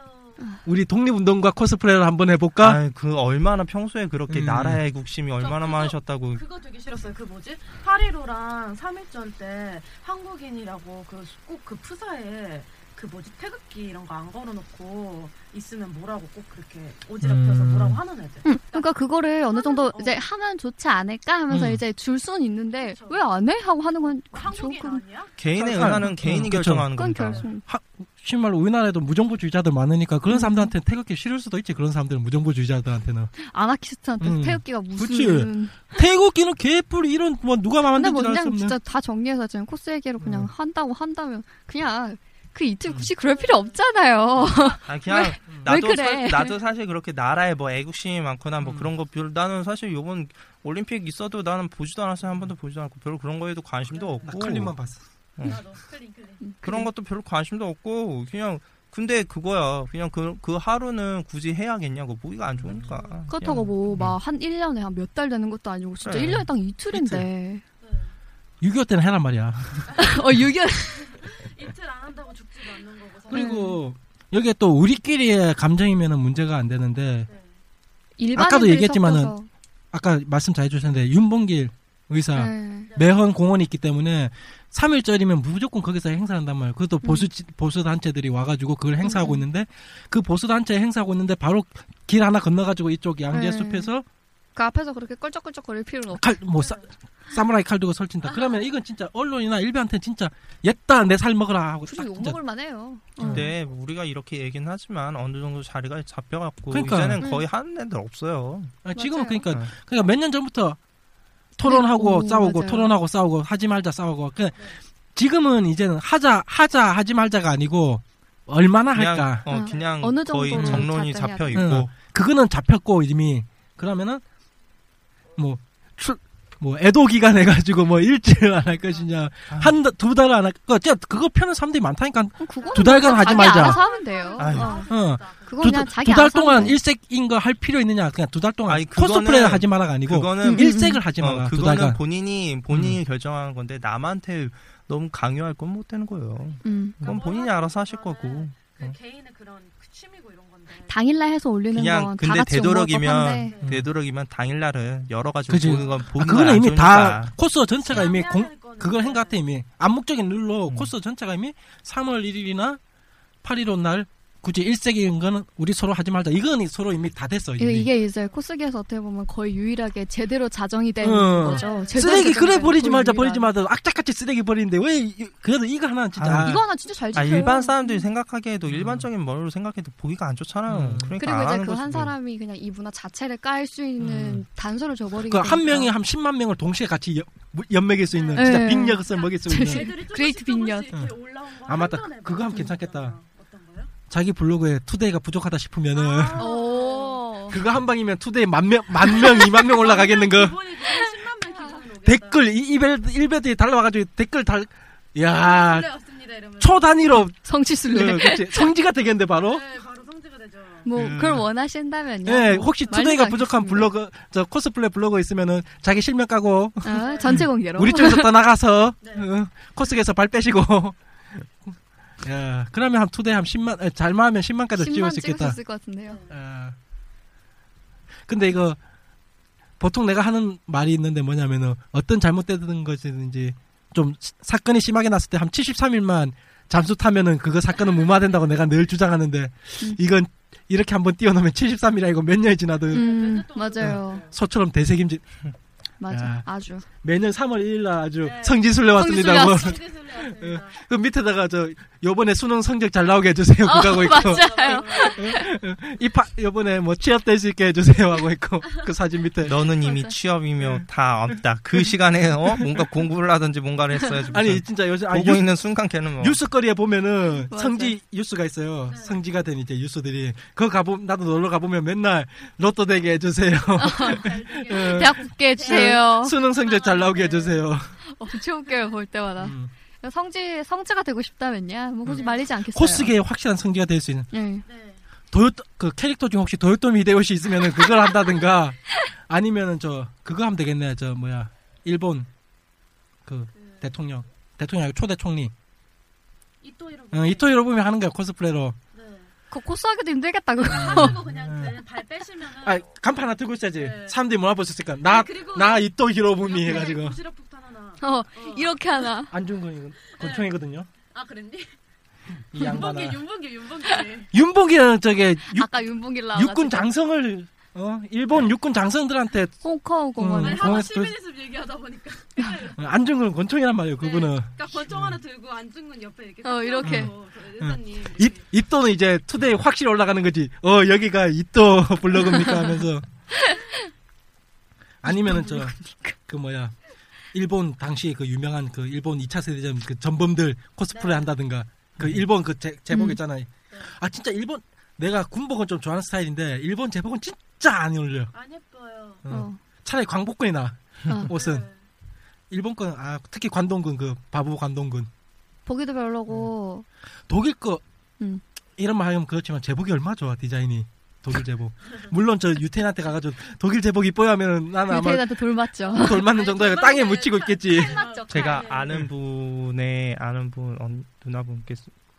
우리 독립운동가 코스프레를 한번 해볼까? 아니, 그 얼마나 평소에 그렇게 음. 나라의 국심이 얼마나 그거- 많으셨다고. 그거 되게 싫었어요. 그 뭐지? 8.15랑 3.1절 때 한국인이라고 그 꼭그 푸사에 그 뭐지? 태극기 이런 거 안 걸어놓고 있으면 뭐라고 꼭 그렇게 오지랖펴서 음. 뭐라고 하는 애들. 응, 그러니까 그거를 어느 정도 어. 이제 하면 좋지 않을까 하면서 음. 이제 줄 수는 있는데 그쵸. 왜안 해? 하고 하는 건 한국인 조금 아니야? 개인의 의사는 개인이 음, 그쵸. 결정하는 그건 거니까. 결 승. 정말로 우리나라에도 무정부주의자들 많으니까 그런 음. 사람들한테 태극기 싫을 수도 있지. 그런 사람들은 무정부주의자들한테는 아나키스트한테 음. 태극기가 무슨 그치. 태극기는 개뿔 이런 뭐 누가 근데 만든지 뭐알수 그냥 없는. 진짜 다 정리해서 지금 코스 얘기로 그냥 음. 한다고 한다면 그냥 그 이틀 굳이 그럴 필요 없잖아요. 아 그냥 나도 왜 사, 그래? 나도 사실 그렇게 나라에 뭐 애국심이 많거나 뭐 음. 그런 거 별 나는 사실 요번 올림픽 있어도 나는 보지도 않았어요 한 번도 보지도 않고 별로 그런 거에도 관심도 나 없고 클립만 봤어. 나도 클린 클린. 그런 것도 별로 관심도 없고 그냥 근데 그거야 그냥 그, 그 하루는 굳이 해야겠냐고 보기가 안 좋으니까 그렇다고 그냥. 뭐막 한 1년에 한 몇 달 되는 것도 아니고 진짜 그래. 1년에 딱 이틀인데. 6.25 때는 해란 말이야. 어, 6년. 이틀 안 한다고 죽지도 않는 거고. 사실. 그리고 여기에 또 우리끼리의 감정이면은 문제가 안 되는데 네. 일반인들이 얘기했지만은 섞여서. 아까 말씀 잘 해주셨는데 윤봉길 의사 네. 매헌 공원이 있기 때문에 3일절이면 무조건 거기서 행사한단 말이에요. 그것도 음. 보수 보수 단체들이 와가지고 그걸 행사하고 음. 있는데 그 보수 단체 행사하고 있는데 바로 길 하나 건너가지고 이쪽 양재 네. 숲에서 그 앞에서 그렇게 껄쩍껄쩍 거릴 필요는 없고. 칼뭐 사무라이 칼 들고 설친다. 그러면 이건 진짜 언론이나 일반한테 진짜 옛다 내 살 먹어라 하고 딱 진짜 욕먹을 만 해요. 어. 근데 우리가 이렇게 얘기는 하지만 어느 정도 자리가 잡혀갖고 그러니까. 이제는 음. 거의 하는 애들 없어요 아, 지금은. 그러니까 네. 그러니까 몇 년 전부터 토론하고 네, 오, 싸우고 맞아요. 토론하고 싸우고 하지 말자 싸우고 그 지금은 이제는 하자 하자 하지 말자가 아니고 얼마나 그냥 할까 어, 어, 그냥 어느 거의 정론이 잡혀 돼. 있고 응. 그거는 잡혔고 이미 그러면은 뭐 출, 뭐 애도 기간 해가지고 뭐 일주일 안 할 것이냐 아. 한두 달 안 할 거. 진짜 그거 펴는 사람들이 많다니까. 두 달간 하지 자기 말자. 알아서 하면 돼요. 아유. 어. 어. 그건 두, 그냥 자기 두달 알아서 동안. 일색인 거 할 필요 있느냐? 그냥 두 달 동안 아니, 코스프레 하지 마라가 아니고 그거는 일색을 하지 어, 마라. 두 그거는 달간. 본인이 본인이 결정하는 건데 남한테 너무 강요할 건 못 되는 거예요. 음. 그건 본인이 알아서 하실 거고. 그 어. 개인의 그런 그. 당일날 해서 올리는 그냥 근데 되도록이면. 음. 되도록이면 당일날은 여러 가지 그치. 보는 건 아, 보는 그거는 건안 이미 좋으니까. 다 코스 전체가 이미 공, 그걸 한 것 같아 이미 암묵적인 룰로 음. 코스 전체가 이미 3월 1일이나 8일 날 굳이 일색인 거는 우리 서로 하지 말자. 이건 서로 이미 다 됐어. 이게, 이미. 이게 이제 코스기에서 어떻게 보면 거의 유일하게 제대로 자정이 된 어. 거죠. 제대로 쓰레기 그래 된 버리지 말자 유일한. 버리지 말자 악착같이 쓰레기 버리는데 왜 이- 그래도 이거 하나는 진짜 아, 이거 하나 진짜 잘 아, 지켜요. 일반 사람들이 생각하기에도 음. 일반적인 머리로 생각해도 보기가 안 좋잖아요. 음. 그러니까 그리고 안 이제 그 한. 사람이 그냥 이 문화 자체를 깔 수 있는 음. 단서를 줘버리기 그한 때문에. 명이 한 10만 명을 동시에 같이 연, 연맥일 수 있는 진짜 네. 빅력을 먹일 수 있는 그레이트 올라온 거 아, 맞다. 그거 하면 막 괜찮겠다. 자기 블로그에 투데이가 부족하다 싶으면은 아. 오. 그거 한 방이면 투데이 만 명, 만 명, 이만 명 올라가겠는 거. 이번에 그거 10만 명 기준으로 오겠다. 댓글, 이, 이벨, 일베들이 달려와가지고 댓글 달, 야 원래 없습니다 이러면. 초 단위로, 성지순례. 그. 성지가 되겠는데, 바로? 네, 바로 성지가 되죠. 뭐 음. 그걸 원하신다면요. 예, 뭐 혹시 today가 부족한. 블로그, 저 코스플레이 블로그 있으면은 자기 실명 까고, 아, 전체 공개로. 우리 쪽에서 떠나가서, 네. 어, 코스에서 발 빼시고. 야, 그러면 한 투데이 한 10만, 에, 잘만 하면 10만까지 찍을 10만 수 찍을 수 있겠다. 있을 것 같은데요. 아. 근데 이거 보통 내가 하는 말이 있는데 뭐냐면은 어떤 잘못되는 것이든지 좀 시- 사건이 심하게 났을 때 한 73일만 잠수 타면은 그거 사건은 무마된다고 내가 늘 주장하는데 음. 이건 이렇게 한번 띄워놓으면 73일 아니고 몇 년이 지나도 음, 맞아요. 소처럼 대세김질 맞아. 야. 아주. 매년 3월 1일 날 아주 네. 성지순례 왔습니다. 성지순례 뭐. 성지순례 왔습니다. 그 밑에다가 저 요번에 수능 성적 잘 나오게 해주세요. 그거 하고 있고 맞아요. 이파 요번에 뭐 취업될 수 있게 해주세요 하고 있고 그 사진 밑에 너는 이미 맞아. 취업이며 다 없다. 그 시간에 어 뭔가 공부를 하든지 뭔가를 했어야지. 아니 진짜 요즘 아니, 보고 뉴스, 있는 순간 걔는 뭐 뉴스거리에 보면은 맞아. 성지 뉴스가 있어요. 네. 성지가 된 이제 뉴스들이 그거 가보 나도 놀러 가보면 맨날 로또 되게 해주세요. 예. 대학 붙게 해주세요. 수능 성적 잘 나오게 해주세요. 엄청 웃겨요, 볼 때마다. 음. 성지, 성지가 되고 싶다면요. 뭐 굳이 음. 말리지 않겠어요. 코스계의 확실한 성지가 될 수 있는 예. 네. 도요 그 캐릭터 중 혹시 도요토미 히데요시 있으면은 그걸 한다든가 아니면은 저 그거 하면 되겠네. 저 뭐야 일본 그 대통령 대통령 아니고 초대 총리 이토 히로. 어, 이토 히로부미 하는 거야 코스프레로. 네. 그 코스 하기도 힘들겠다, 그거. 하시고 그냥 음. 그냥 발 빼시면은. 아 간판 하나 들고 있어야지. 네. 사람들이 뭐라 볼수 있을까? 나 그리고 나 이토 히로부미 해가지고 폭탄 하나. 어, 이렇게 하나. 안중근이 권총이거든요. 아 그랬니? 이 양반아. 윤봉길 윤봉길 윤봉길. 윤봉기는 저게 육, 아까 윤봉길 나와가지고. 육군 장성을 어 일본 육군 장성들한테 공원. 음. 아니 공항에서 하나 도- 시민의습 얘기하다 보니까. 어, 안중근은 권총이란 말이에요. 그분은 그러니까 권총 하나 들고 안중근 옆에 이렇게. 어, 이렇게. 입 입도는 이제 투데이 확실히 올라가는 거지. 어 여기가 이또 블로그입니까 하면서 아니면은 저 그 뭐야 일본 당시 그 유명한 그 일본 2차 세대전 그 전범들 코스프레 네. 한다든가 그 일본 그 제, 제복 음. 있잖아요. 아 진짜 일본 내가 군복은 좀 좋아하는 스타일인데 일본 제복은 진짜 안 어울려. 안 예뻐요. 어. 어. 차라리 광복근이 나 어. 옷은 네. 일본 건 아 특히 관동군 그 바보 관동군 보기도 별로고. 독일 거 음. 이런 말 하면 그렇지만 제복이 얼마 좋아 디자인이 독일 제복 물론 저 유태인한테 가가지고 독일 제복 이뻐요 하면은 나는 아마 유태인한테 돌 맞죠. 돌 맞는 정도야 땅에 묻히고 있겠지 맞죠. 제가 네. 아는 분의 아는 분 언, 누나분께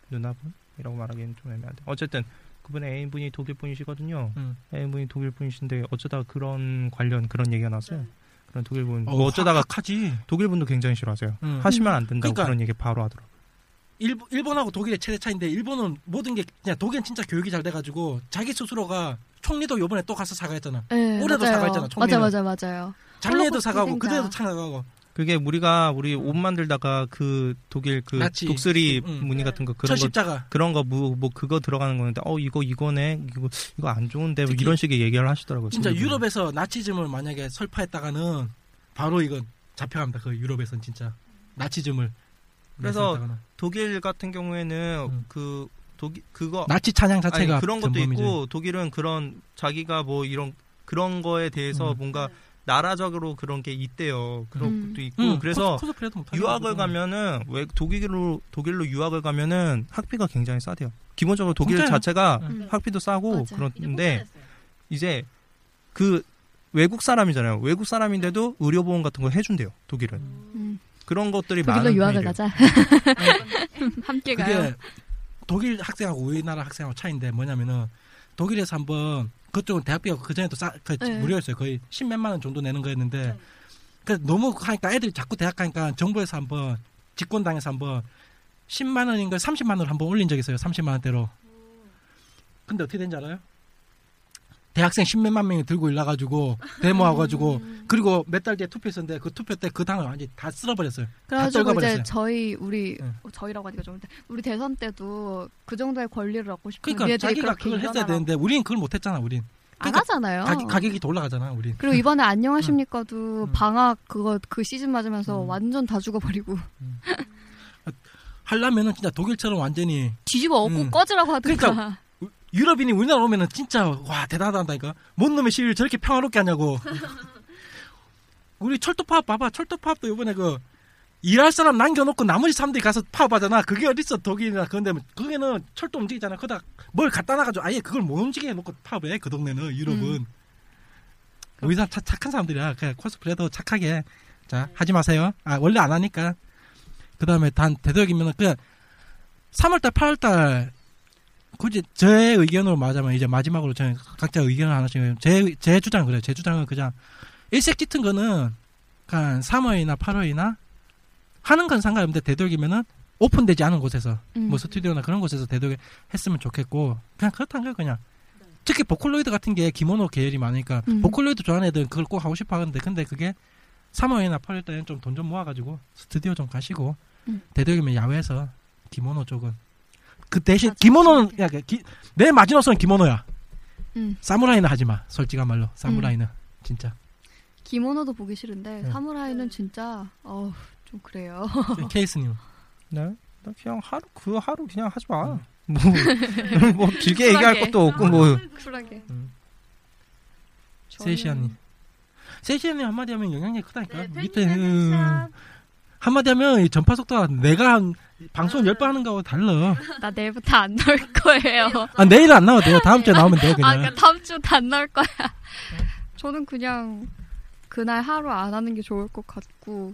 누나분이라고 말하기는 좀 애매한데 어쨌든 그분의 애인분이 독일 분이시거든요. 음. 애인분이 독일 분이신데 어쩌다가 그런 관련 그런 얘기가 나왔어요. 네. 그런 독일 분 어, 뭐 어쩌다가 하지 독일 분도 굉장히 싫어하세요. 음. 하시면 안 된다고 그러니까 그런 얘기 바로 하더라고요. 일본, 일본하고 독일의 최대 차인데 일본은 모든 게 그냥 독일은 진짜 교육이 잘 돼가지고 자기 스스로가 총리도 요번에 또 가서 사과했잖아 네, 올해도 맞아요. 사과했잖아, 맞아, 총리는. 맞아, 맞아요. 작년에도 사과하고. 그때도 사과하고 그게 우리가 우리 옷 만들다가 그 독일 그 나치. 독수리 음. 무늬 같은 거 그런 거 그런 거뭐 그거 들어가는 거는데 어 이거 이거네 이거 이거 안 좋은데 뭐 이런 식의 얘기를 하시더라고요. 진짜 분이. 유럽에서 나치즘을 만약에 설파했다가는 바로 이건 잡혀갑니다 그 유럽에선 진짜 나치즘을 그래서. 독일 같은 경우에는 음. 그 독일 그거 나치 찬양 아니, 자체가 그런 것도 전범이지. 있고 독일은 그런 자기가 뭐 이런 그런 거에 대해서 음. 뭔가 나라적으로 그런 게 있대요. 그런 음. 것도 있고 응, 그래서 코스, 유학을. 가면은 왜 독일로 독일로 유학을 가면은 학비가 굉장히 싸대요. 기본적으로 독일 진짜요? 자체가 음. 학비도 싸고 맞아. 그런데 이제 그 외국 사람이잖아요. 외국 사람인데도 의료보험 같은 거 해준대요. 독일은 음. 그런 것들이 독일로 많은 유학을. 가자. 함께 그게 가요. 독일 학생하고 우리나라 학생하고 차이인데 뭐냐면은 독일에서 한번 그쪽은 대학비가 그 전에도 싸, 그 네. 무료였어요. 거의 십몇만 원 정도 내는 거였는데 네. 그 너무 하니까 애들이 자꾸 대학 가니까 정부에서 한번 집권당에서 한번 10만 원인가 30만 원을 한번 올린 적이 있어요. 30만 원대로. 근데 어떻게 된지 알아요? 대학생 십몇만 명이 들고 일나가지고 데모와가지고 그리고 몇 달 뒤에 투표했었는데 그 투표 때 그 당을 완전히 다 쓸어버렸어요. 다 그래가지고 떨궈버렸어요. 이제 저희 우리 응. 어, 저희라고 하니까 좋은데 우리 대선 때도 그 정도의 권리를 얻고 싶으면 그러니까 자기가 그걸 했어야 일어나라고. 되는데 우리는 그걸 못했잖아. 우린 안 그러니까 하잖아요. 가격, 가격이 더 올라가잖아. 우린. 그리고 이번에 안녕하십니까도 음. 방학 그거 그 시즌 맞으면서 음. 완전 다 죽어버리고 하려면은 진짜 독일처럼 완전히 뒤집어 엎고 음. 꺼지라고 하든가. 그러니까 유럽인이 우리나라 오면은 진짜 와 대단하다니까. 뭔 놈의 시위를 저렇게 평화롭게 하냐고. 우리 철도 파업 봐봐. 철도 파업도 이번에 그 일할 사람 남겨놓고 나머지 사람들이 가서 파업하잖아. 그게 어딨어 독일이나 그런데 거기는 철도 움직이잖아. 그다 뭘 갖다 놔가지고 아예 그걸 못 움직이게 해놓고 파업해 그 동네는 유럽은. 음. 우리 사람 착- 착한 사람들이야. 그냥 코스프레도 착하게 자 하지 마세요. 아 원래 안 하니까. 그 다음에 단 되도록이면 그냥 3월달, 8월달 굳이 제 의견으로 말하자면 이제 마지막으로 저는 각자 의견을 하나씩 제, 제 주장은 그래요. 제 주장은 그냥 일색 짙은 거는 한 3월이나 8월이나 하는 건 상관없는데 되도록이면은 오픈되지 않은 곳에서 음. 뭐 스튜디오나 그런 곳에서 되도록 했으면 좋겠고 그냥 그렇다는 거예요 그냥 특히 보컬로이드 같은 게 기모노 계열이 많으니까 음. 보컬로이드 좋아하는 애들은 그걸 꼭 하고 싶어 하는데 근데 그게 3월이나 8월 때는 좀 돈 좀 모아가지고 스튜디오 좀 가시고 음. 되도록이면 야외에서 기모노 쪽은 그 대신 기모노는 야, 그 기- 내 마지노선은 기모노야 음. 사무라이는 하지 마 솔직한 말로 사무라이는 진짜 기모노도 보기 싫은데 네. 사무라이는 진짜 어우 좀 그래요. 케이스님 네? 나 그냥 하루 그 하루 그냥 하지 마. 음. 뭐, 뭐 길게 얘기할. 것도 없고 뭐 쿨하게. 음. 세시아님 세시아님 한마디 하면 영향력이 크다니까 네, 밑에 음, 한마디 하면 이 전파 속도가 내가 한 방송 열 번 하는 거하고 달라 나 내일부터 안 나올 거예요. 아 내일은 안 나와도 돼요 다음 주에 나오면 돼요 아, 그냥 그러니까 다음 주도 안 나올 거야. 저는 그냥 그날 하루 안 하는 게 좋을 것 같고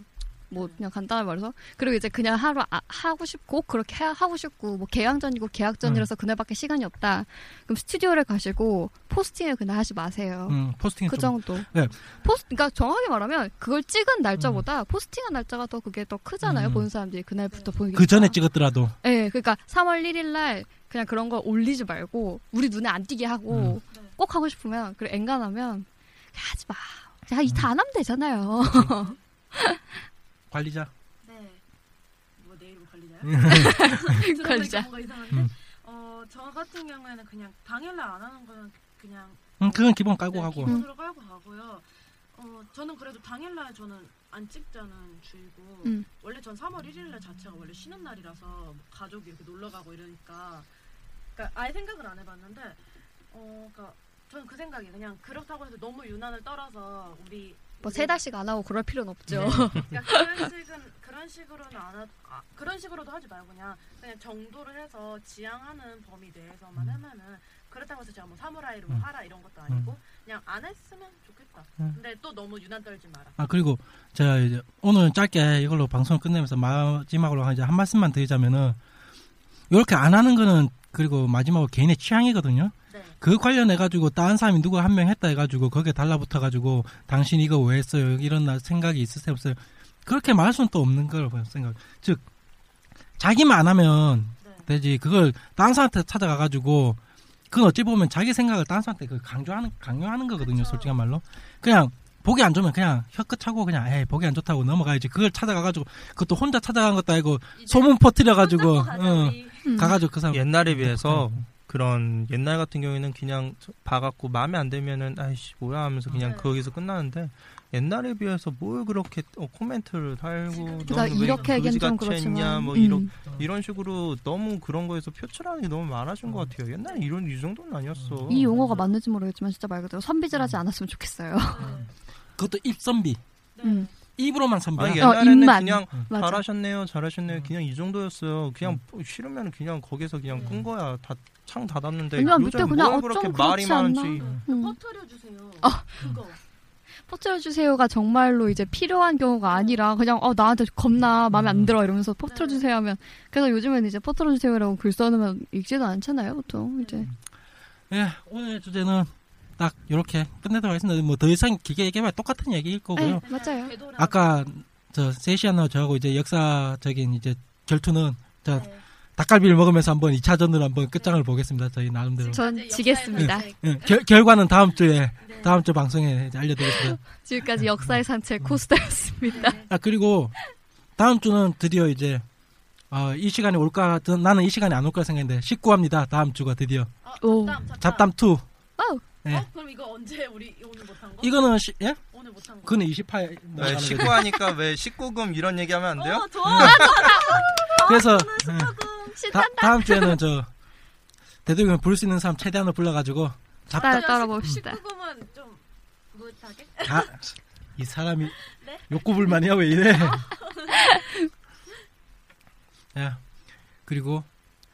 뭐 그냥 간단하게 말해서 그리고 이제 그냥 하루 아- 하고 싶고 그렇게 해- 하고 싶고 뭐 개학 전이고 개학 전이라서 그날밖에 시간이 없다. 그럼 스튜디오를 가시고 posting을 그날 하지 마세요. 음, 포스팅 그 좀 정도. 네. 포스, 그러니까 정확하게 말하면 그걸 찍은 날짜보다 posting한 날짜가 더 그게 더 크잖아요. 음. 보는 사람들이 그날부터 보니까. 그 전에 찍었더라도 네, 그러니까 3월 1일 날 그냥 그런 거 올리지 말고 우리 눈에 안 띄게 하고 음. 꼭 하고 싶으면 그리고 엔간하면 그냥 하지 마. 야, 이다 안 하면 되잖아요. 관리자 네. 뭐 내일은 관리자요? 관리자. 관리자. 뭔가 이상한데. 음. 어, 저 같은 경우에는 그냥 당일날 안 하는 거는 그냥 음, 그건 기본 깔고 네, 가고 기본으로 깔고 가고요. 어, 저는 그래도 당일날 저는 안 찍자는 주의고 음. 원래 전 3월 1일날 자체가 원래 쉬는 날이라서 뭐 가족이 이렇게 놀러 가고 이러니까 그러니까 아예 생각을 안 해봤는데 어, 그러니까 저는 그 생각이 그냥 그렇다고 해서 너무 유난을 떨어서 우리 뭐세 달씩 안 하고 그럴 필요는 없죠. 그러니까 그런 식은 그런 식으로는 안 하, 아, 그런 식으로도 하지 말고 그냥 그냥 정도를 해서 지향하는 범위 내에서만 하면은 그렇다고 해서 제가 뭐 사무라이로 뭐 음. 하라 이런 것도 아니고 그냥 안 했으면 좋겠다. 음. 근데 또 너무 유난 떨지 마라. 아 그리고 제가 이제 오늘 짧게 이걸로 방송을 끝내면서 마지막으로 이제 한 말씀만 드리자면은 이렇게 안 하는 거는 그리고 마지막으로 개인의 취향이거든요. 네. 그 관련해 가지고 다른 사람이 누구 한명 했다 해가지고 거기에 달라붙어 가지고 당신 이거 왜 했어요 이런 나- 생각이 있으세요 없어요 그렇게 말할 수는 또 없는 거라고 생각 즉 자기만 안 하면 네. 되지 그걸 다른 사람한테 찾아가 가지고 그건 어찌 보면 자기 생각을 다른 사람한테 그 강조하는 강요하는 거거든요 그쵸. 솔직한 말로 그냥 보기 안 좋으면 그냥 혀끝 차고 그냥 에이 보기 안 좋다고 넘어가야지 그걸 찾아가 가지고 그것도 혼자 찾아간 것도 아니고 소문 퍼뜨려 가지고 응, 음. 가가지고 그 사람 옛날에 비해서 그런 옛날 같은 경우에는 그냥 봐갖고 마음에 안 들면은 아이씨 뭐야 하면서 그냥 네. 거기서 끝나는데 옛날에 비해서 뭘 그렇게 어, 코멘트를 달고 그러니까 너는 왜 이렇게 얘기하면 좀 그지같이 했냐 그렇지만 뭐 음. 이런 이런 식으로 너무 그런 거에서 표출하는 게 너무 많아진 것 같아요. 옛날에 이런 이 정도는 아니었어. 이 용어가 맞는지 모르겠지만 진짜 말 그대로 선비질 하지 않았으면 좋겠어요. 그것도 입선비 네. 음. 입으로만 어, 옛날에는 입만. 그냥 맞아. 잘하셨네요, 잘하셨네요. 그냥 이 정도였어요. 그냥 싫으면 그냥 거기서 그냥 네. 끈 거야. 다 창 닫았는데 왜냐면 요즘 그냥 뭘 어, 그렇게 좀 말이 않나? 많은지. 음. 퍼뜨려 주세요. 아. 그거. 퍼뜨려 주세요가 정말로 이제 필요한 경우가 아니라 그냥 어 나한테 겁나 마음에 안 들어 이러면서 퍼뜨려 주세요 하면 그래서 요즘엔 이제 퍼뜨려 주세요라고 글 써놓으면 읽지도 않잖아요 보통 이제 예, 오늘 주제는 딱 이렇게 끝내도록 하겠습니다. 뭐 더 이상 길게 얘기하면 똑같은 얘기일 거고요. 네, 맞아요. 아까 저 세시아나 저하고 이제 역사적인 이제 결투는 저 네. 닭갈비를 먹으면서 한번 2차전으로 한번 끝장을 보겠습니다. 저희 나름대로. 전 이제 지겠습니다. 역사의 예, 결, 결과는 다음 주에 네. 다음 주 방송에 알려드리겠습니다. 지금까지 역사의 산책 코스타였습니다. 네. 아 그리고 다음 주는 드디어 이제 어, 이 시간이 올까 나는 이 시간이 안올 거라 생각했는데 19화입니다. 다음 주가 드디어 어, 오. 잡담, 잡담. 잡담 2. 어 우. 예. 어? 그럼 이거 언제 우리 오늘 못한 거? 이거는 시, 예? 오늘 못한 거. 그는 20화에 왜 나가는 거죠. 19 하니까 왜 19금 이런 얘기 하면 안 돼요? 어, 좋아. 그래서 예. 조금 다, 다음 주에는 저 되도록이면 부를 수 있는 사람 최대한으로 불러가지고 잡다 따, 따라봅시다. 19금은 좀 못하게? 아, 이 사람이 네? 욕구 불만이야 왜 이래? 야 그리고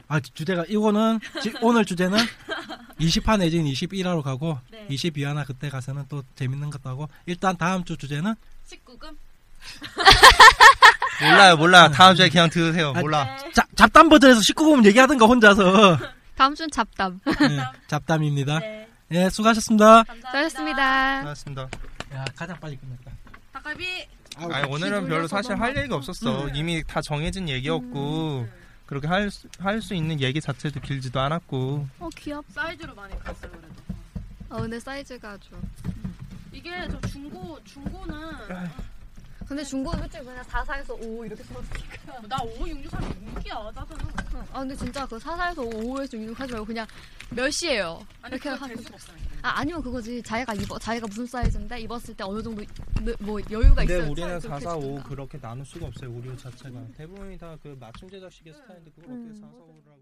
아 주제가 이거는 지- 오늘 주제는 20화 내지는 21화로 가고 네. 22화나 그때 가서는 또 재밌는 것도 하고 일단 다음 주 주제는 19금? 몰라요, 몰라. 다음 주에 그냥 들으세요. 아, 몰라. 자, 잡담 버전에서 19금 얘기하든가 혼자서 다음 주는 잡담. 네, 잡담입니다. 네. 예 수고하셨습니다. 감사합니다. 수고하셨습니다. 고맙습니다. 야 가장 빨리 끝났다. 닭갈비! 아니, 오늘은 별로 사실 할 얘기가 없었어. 이미 다 정해진 얘기였고, 그렇게 할, 수- 할수 있는 얘기 자체도 길지도 않았고. 어 귀엽. 사이즈로 많이 갔어요, 그래도. 어 근데 사이즈가 아주. 이게 저 중고, 중고는. 근데 중고는 솔직히 그냥 4사에서 5 이렇게 써니까. 나 5, 6, 6, 3, 6이야, 짜증나. 아 근데 진짜 그 4사에서 5에서 6 하지 말고 그냥 몇 시예요. 아니, 이렇게 없어. 아 아니면 그거지. 자기가 입어 자기가 무슨 사이즈인데 입었을 때 어느 정도 느- 뭐 여유가 근데 있어야 우리는 그렇게 4, 4, 5 해주든가. 그렇게 나눌 수가 없어요. 우리 옷 자체가. 대부분이 다 그 맞춤 제작식의 스타일인데 그걸 어떻게 4, 4, 5라고 얘기해.